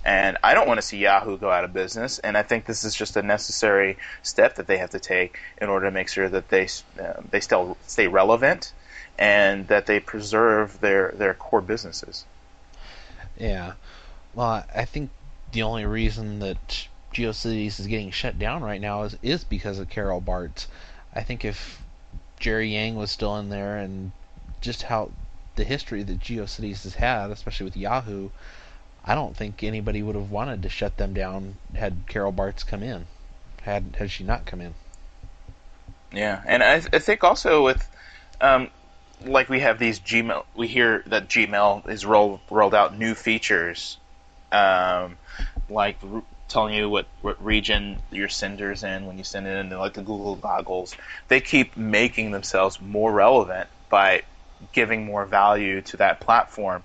And I don't want to see Yahoo go out of business, and I think this is just a necessary step that they have to take in order to make sure that they uh, they still stay relevant and that they preserve their their core businesses. Yeah, well, I think the only reason that GeoCities is getting shut down right now is is because of Carol Bartz. I think if Jerry Yang was still in there and just how the history that GeoCities has had, especially with Yahoo, I don't think anybody would have wanted to shut them down had Carol Bartz come in. Had had she not come in. Yeah, and I, I think also with, um, like we have these Gmail, we hear that Gmail is rolled rolled out new features, um, like r- telling you what, what region your sender's in when you send it in, like the Google goggles. They keep making themselves more relevant by giving more value to that platform.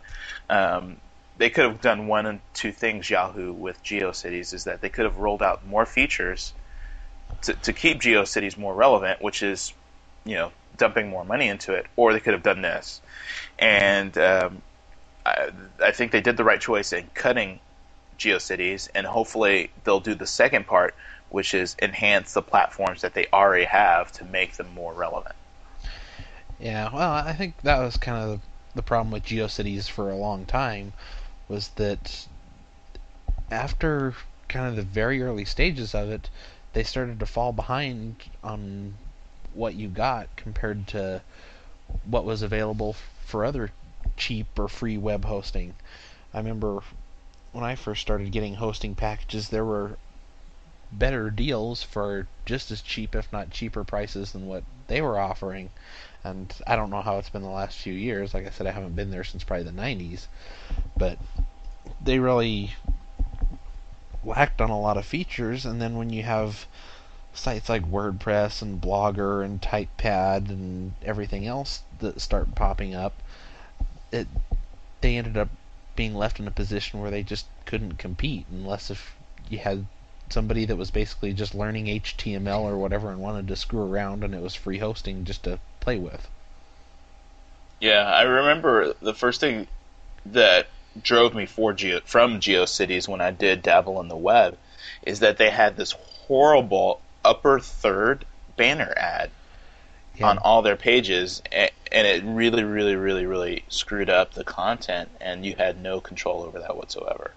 Um, they could have done one and two things Yahoo with GeoCities is that they could have rolled out more features to, to keep GeoCities more relevant, which is you know dumping more money into it, or they could have done this. And um, I, I think they did the right choice in cutting GeoCities, and hopefully they'll do the second part, which is enhance the platforms that they already have to make them more relevant. Yeah, well, I think that was kind of the problem with GeoCities for a long time, was that after kind of the very early stages of it, they started to fall behind on what you got compared to what was available for other cheap or free web hosting. I remember when I first started getting hosting packages, there were better deals for just as cheap, if not cheaper, prices than what they were offering. And I don't know how it's been the last few years. Like I said, I haven't been there since probably the 90s. But they really lacked on a lot of features. And then when you have sites like WordPress and Blogger and TypePad and everything else that start popping up, it they ended up being left in a position where they just couldn't compete unless if you had somebody that was basically just learning HTML or whatever and wanted to screw around and it was free hosting just to play with. Yeah, I remember the first thing that drove me for Geo- from GeoCities when I did dabble in the web is that they had this horrible upper third banner ad yeah. on all their pages, and, and it really, really, really, really screwed up the content, and you had no control over that whatsoever.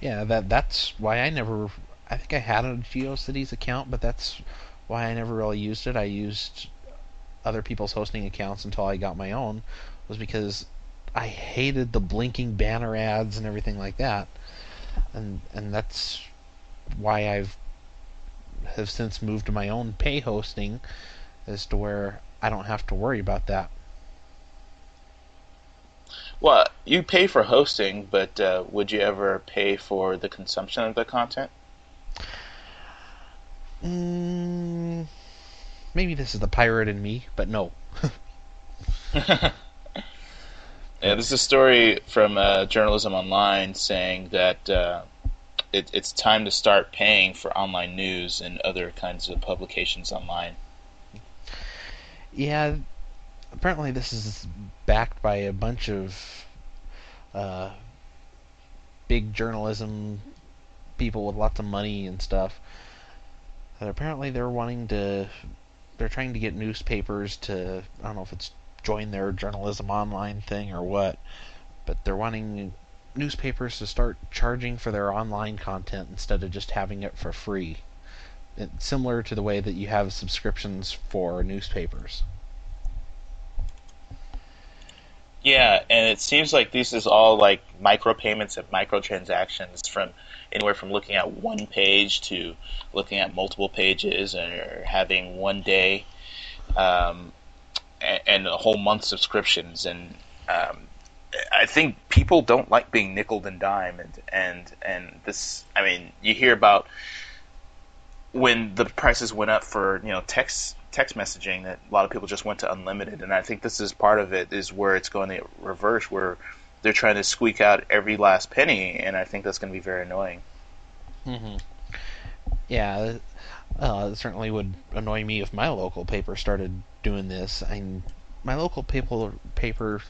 Yeah, that that's why I never. I think I had a GeoCities account, but that's why I never really used it. I used other people's hosting accounts until I got my own, was because I hated the blinking banner ads and everything like that, and and that's why I've have since moved to my own pay hosting as to where I don't have to worry about that. Well, you pay for hosting, but uh, would you ever pay for the consumption of the content? Mm, maybe this is the pirate in me, but no. yeah, this is a story from uh, Journalism Online saying that uh, it, it's time to start paying for online news and other kinds of publications online. Yeah, apparently this is backed by a bunch of uh, big journalism people with lots of money and stuff. And apparently they're wanting to, they're trying to get newspapers to, I don't know if it's join their journalism online thing or what, but they're wanting newspapers to start charging for their online content instead of just having it for free. It's similar to the way that you have subscriptions for newspapers. Yeah, and it seems like this is all like micropayments and microtransactions from anywhere from looking at one page to looking at multiple pages or having one day um, and, and, a whole month subscriptions. And um, I think people don't like being nickel and dime, and and and this. I mean, you hear about when the prices went up for you know text text messaging that a lot of people just went to unlimited, and I think this is part of it is where it's going to reverse, where they're trying to squeak out every last penny, and I think that's going to be very annoying. Mm-hmm. Yeah, uh, it certainly would annoy me if my local paper started doing this. I mean, my local paper paper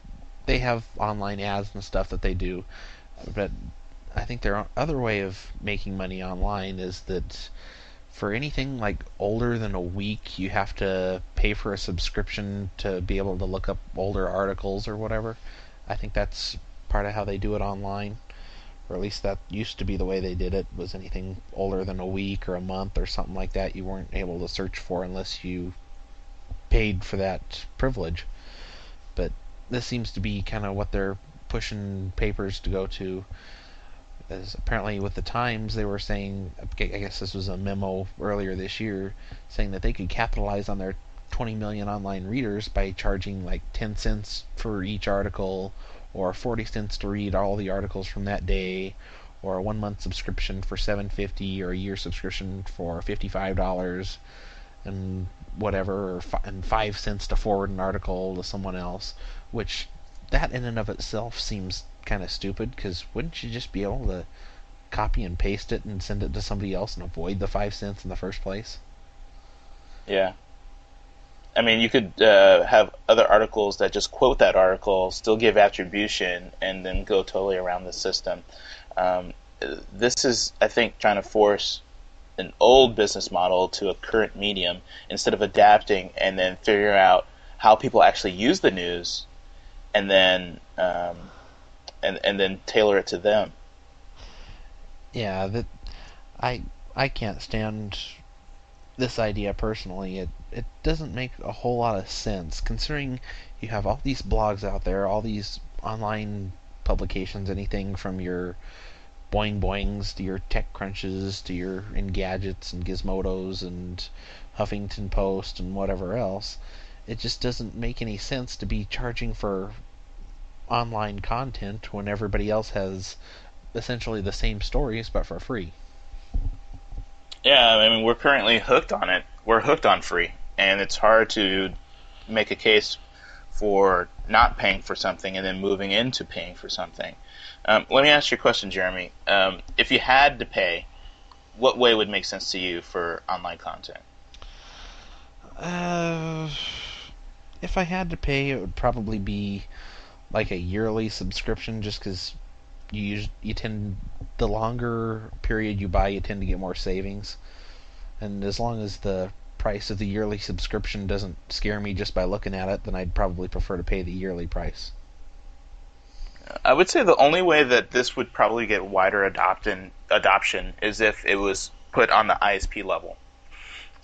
they have online ads and stuff that they do, but I think their other way of making money online is that for anything like older than a week, you have to pay for a subscription to be able to look up older articles or whatever. I think that's part of how they do it online, or at least that used to be the way they did it. Was anything older than a week or a month or something like that, you weren't able to search for unless you paid for that privilege. But this seems to be kind of what they're pushing papers to go to. As apparently with the Times, they were saying, I guess this was a memo earlier this year, saying that they could capitalize on their 20 million online readers by charging like 10 cents for each article, or 40 cents to read all the articles from that day, or a one month subscription for 750 or a year subscription for $55 and whatever, and five cents to forward an article to someone else, which that in and of itself seems kind of stupid because wouldn't you just be able to copy and paste it and send it to somebody else and avoid the five cents in the first place? Yeah. I mean, you could uh, have other articles that just quote that article, still give attribution, and then go totally around the system. Um, this is, I think, trying to force an old business model to a current medium instead of adapting and then figuring out how people actually use the news, and then um, and and then tailor it to them. Yeah, that I I can't stand this idea personally. It it doesn't make a whole lot of sense considering you have all these blogs out there, all these online publications, anything from your boing boings to your TechCrunches to your Engadgets and gizmodos and Huffington Post and whatever else. It just doesn't make any sense to be charging for online content when everybody else has essentially the same stories but for free. Yeah, I mean, we're currently hooked on it. We're hooked on free, and it's hard to make a case for not paying for something and then moving into paying for something. Um, let me ask you a question, Jeremy. Um, if you had to pay, what way would make sense to you for online content? Uh, if I had to pay, it would probably be like a yearly subscription, just because you use, you tend the longer period you buy, you tend to get more savings. And as long as the price of the yearly subscription doesn't scare me just by looking at it, then I'd probably prefer to pay the yearly price. I would say the only way that this would probably get wider adoption adoption is if it was put on the ISP level.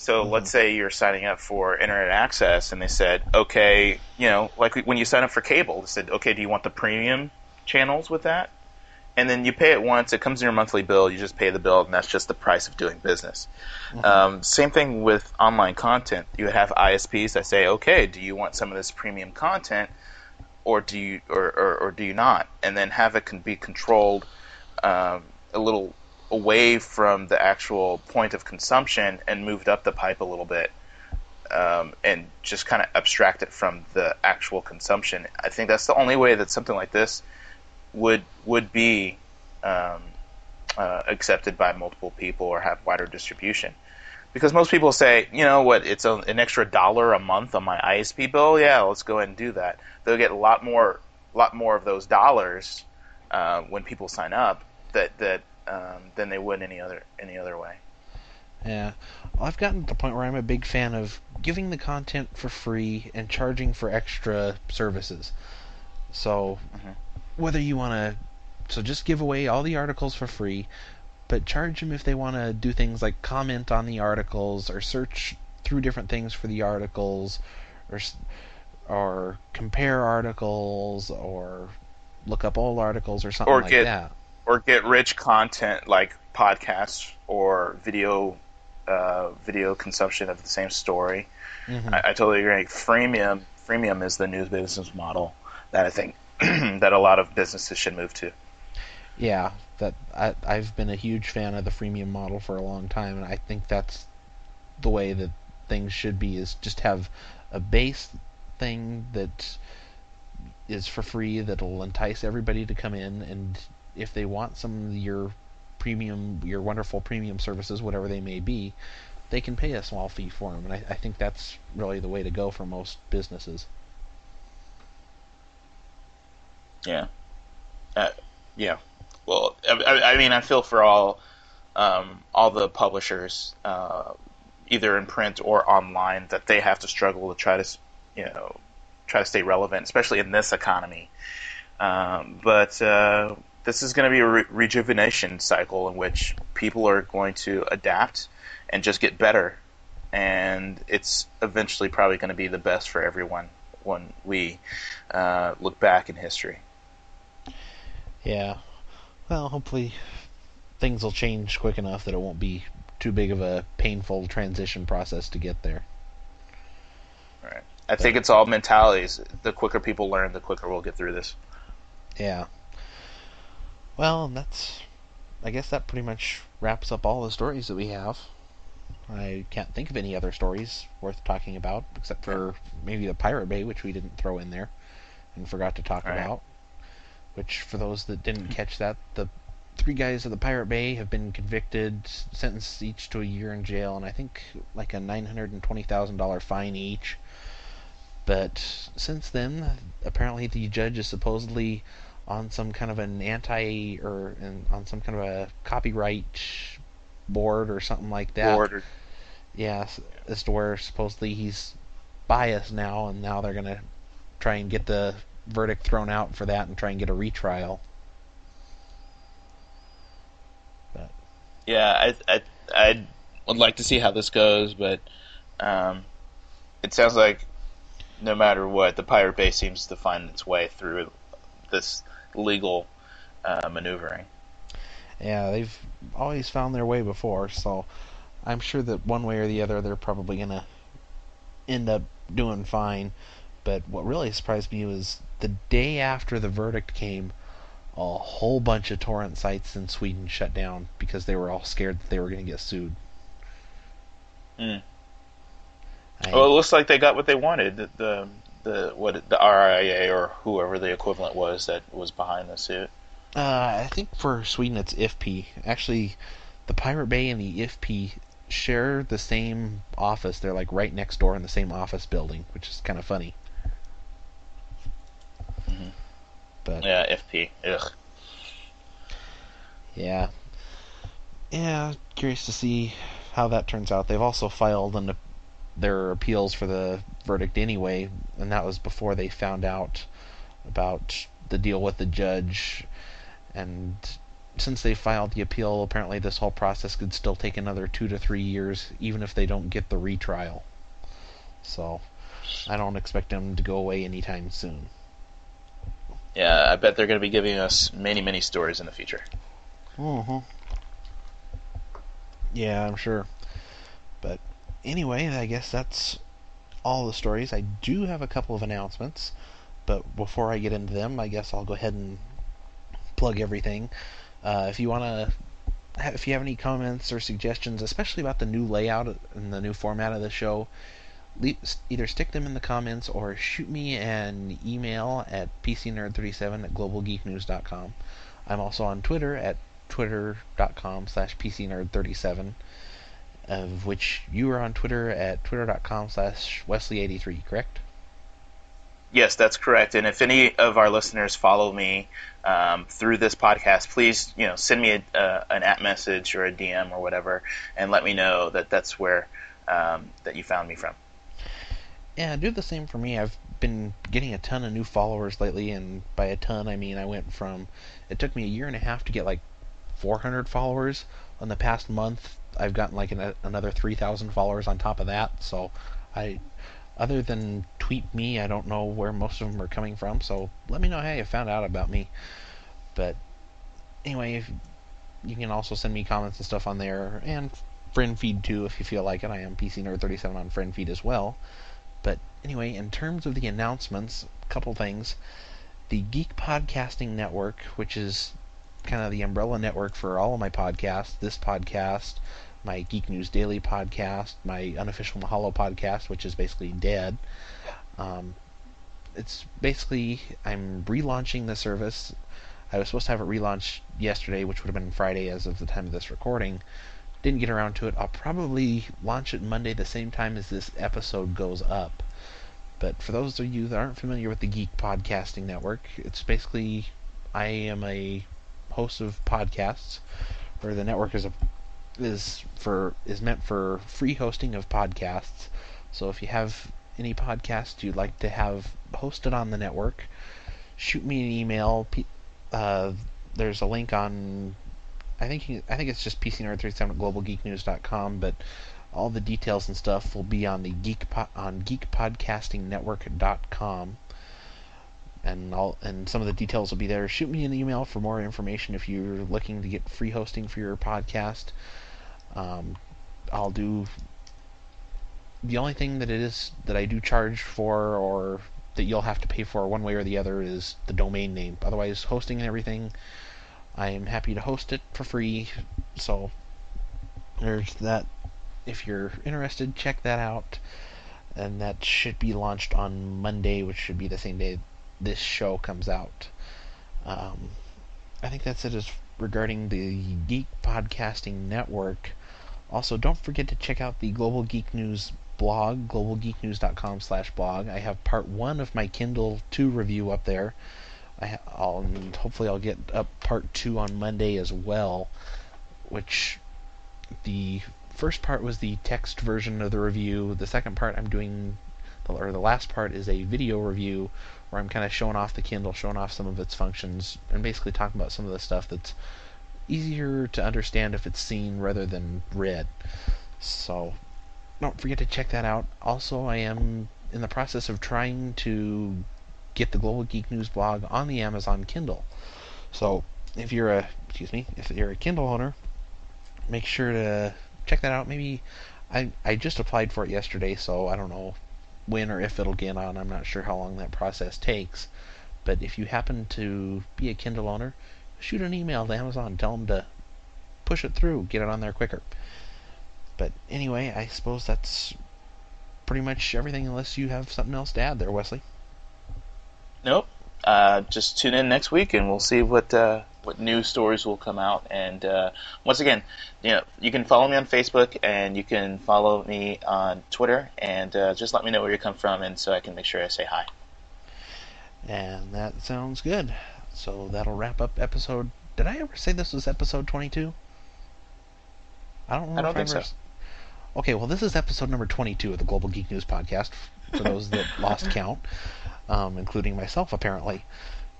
So mm-hmm. let's say you're signing up for internet access, and they said, okay, you know, like when you sign up for cable, they said, okay, do you want the premium channels with that? and then you pay it once. It comes in your monthly bill. You just pay the bill, and that's just the price of doing business. Mm-hmm. Um, same thing with online content. You have ISPs that say, "Okay, do you want some of this premium content, or do you, or, or, or do you not?" And then have it can be controlled um, a little away from the actual point of consumption and moved up the pipe a little bit. Um, and just kind of abstract it from the actual consumption. I think that's the only way that something like this would would be um, uh, accepted by multiple people or have wider distribution. Because most people say, you know what, it's a, an extra dollar a month on my ISP bill. Yeah, let's go ahead and do that. They'll get a lot more, lot more of those dollars uh, when people sign up that that um, than they would any other any other way. Yeah, well, I've gotten to the point where I'm a big fan of giving the content for free and charging for extra services. So mm-hmm whether you want to, so just give away all the articles for free, but charge them if they want to do things like comment on the articles or search through different things for the articles, or or compare articles or look up old articles or something or like get, that. Or get rich content like podcasts or video uh, video consumption of the same story. Mm-hmm. I, I, totally agree. Freemium freemium is the news business model that I think that a lot of businesses should move to. Yeah, that I, I've been a huge fan of the freemium model for a long time, and I think that's the way that things should be. Is just have a base thing that is for free that'll entice everybody to come in, and if they want some of your premium, your wonderful premium services, whatever they may be, they can pay a small fee for them, and I, I think that's really the way to go for most businesses. Yeah. Uh, yeah. Well, I, I, mean, I feel for all um, all the publishers, uh, either in print or online, that they have to struggle to try to, you know, try to stay relevant, especially in this economy. Um, but uh, this is going to be a re- rejuvenation cycle in which people are going to adapt and just get better, and it's eventually probably going to be the best for everyone when we uh, look back in history. Yeah. Well, hopefully things will change quick enough that it won't be too big of a painful transition process to get there. Right. I but, think it's all mentalities. The quicker people learn, the quicker we'll get through this. Yeah. Well, that's. I guess that pretty much wraps up all the stories that we have. I can't think of any other stories worth talking about except for maybe the Pirate Bay, which we didn't throw in there and forgot to talk about which, for those that didn't catch that, the three guys of the Pirate Bay have been convicted, sentenced each to a year in jail, and I think like a $920,000 fine each. But since then, apparently the judge is supposedly on some kind of an anti or on some kind of a copyright board or something like that. Board. Yeah, as to where supposedly he's biased now, and now they're gonna try and get the verdict thrown out for that and try and get a retrial. But yeah, I I I would like to see how this goes, but um, it sounds like no matter what, the Pirate Bay seems to find its way through this legal uh, maneuvering. Yeah, they've always found their way before, so I'm sure that one way or the other they're probably gonna end up doing fine. But what really surprised me was the day after the verdict came, a whole bunch of torrent sites in Sweden shut down because they were all scared that they were going to get sued. Mm. I- Well, it looks like they got what they wanted. The the, the what the RIAA or whoever the equivalent was that was behind the suit. Uh, I think for Sweden it's IFP. Actually, the Pirate Bay and the IFP share the same office. They're like right next door in the same office building, which is kind of funny. Mhm. But Yeah, FP. Ugh. yeah, yeah, curious to see how that turns out. They've also filed an, their appeals for the verdict anyway, and that was before they found out about the deal with the judge. And since they filed the appeal, apparently this whole process could still take another two to three years, even if they don't get the retrial. So I don't expect them to go away anytime soon. Yeah, I bet they're going to be giving us many, many stories in the future. Mm-hmm. Yeah, I'm sure. Anyway, I guess that's all the stories. I do have a couple of announcements, but before I get into them, I guess I'll go ahead and plug everything. Uh, if you want to, if you have any comments or suggestions, especially about the new layout and the new format of the show, either stick them in the comments or shoot me an email at pcnerd37 at globalgeeknews.com. I'm also on Twitter at twitter.com slash pcnerd37, of which you are on Twitter at twitter.com slash wesley83, correct? Yes, that's correct. And if any of our listeners follow me um, through this podcast, please, you know, send me a, uh, an at message or a DM or whatever, and let me know that that's where um, that you found me from. Yeah, do the same for me. I've been getting a ton of new followers lately, and by a ton, I mean I went from. It took me a year and a half to get like 400 followers. In the past month, I've gotten like an, another 3,000 followers on top of that. So, I, other than tweet me, I don't know where most of them are coming from. So let me know how you found out about me. But anyway, if, you can also send me comments and stuff on there, and FriendFeed too if you feel like it. I am PC Nerd 37 on FriendFeed as well. But anyway, in terms of the announcements, a couple things. The Geek Podcasting Network, which is kind of the umbrella network for all of my podcasts, this podcast, my Geek News Daily podcast, my unofficial Mahalo podcast, which is basically dead. Um, it's basically, I'm relaunching the service. I was supposed to have it relaunched yesterday, which would have been Friday as of the time of this recording. Didn't get around to it. I'll probably launch it Monday the same time as this episode goes up. But for those of you that aren't familiar with the Geek Podcasting Network, it's basically I am a host of podcasts, where the network is a is for is meant for free hosting of podcasts. So if you have any podcasts you'd like to have hosted on the network, shoot me an email. Uh, there's a link on I think I think it's just PCNerd37 at globalgeeknews.com, but all the details and stuff will be on the geek po- on geekpodcastingnetwork.com, and all and some of the details will be there. Shoot me an email for more information if you're looking to get free hosting for your podcast. Um, I'll do the only thing that it is that I do charge for or that you'll have to pay for one way or the other is the domain name. Otherwise, hosting and everything, I am happy to host it for free. So there's that. If you're interested, check that out. And that should be launched on Monday, which should be the same day this show comes out. Um, I think that's it as regarding the Geek Podcasting Network. Also, don't forget to check out the Global Geek News blog, globalgeeknews.com slash blog. I have part one of my Kindle 2 review up there. I, will hopefully I'll get up part two on Monday as well, which the first part was the text version of the review. The second part I'm doing, or the last part is a video review where I'm kind of showing off the Kindle, showing off some of its functions, and basically talking about some of the stuff that's easier to understand if it's seen rather than read. So don't forget to check that out. Also, I am in the process of trying to get the Global Geek News blog on the Amazon Kindle. So if you're a excuse me, if you're a Kindle owner, make sure to check that out. Maybe I I just applied for it yesterday, so I don't know when or if it'll get on. I'm not sure how long that process takes. But if you happen to be a Kindle owner, shoot an email to Amazon. Tell them to push it through, get it on there quicker. But anyway, I suppose that's pretty much everything, unless you have something else to add there, Wesley. Nope. Uh, just tune in next week, and we'll see what uh, what new stories will come out. And uh, once again, you know, you can follow me on Facebook, and you can follow me on Twitter, and uh, just let me know where you come from, and so I can make sure I say hi. And that sounds good. So that'll wrap up episode. Did I ever say this was episode 22? I don't remember. I don't if think ever... so. Okay, well, this is episode number 22 of the Global Geek News Podcast, for those that lost count, um, including myself, apparently.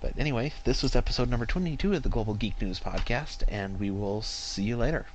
But anyway, this was episode number 22 of the Global Geek News Podcast, and we will see you later.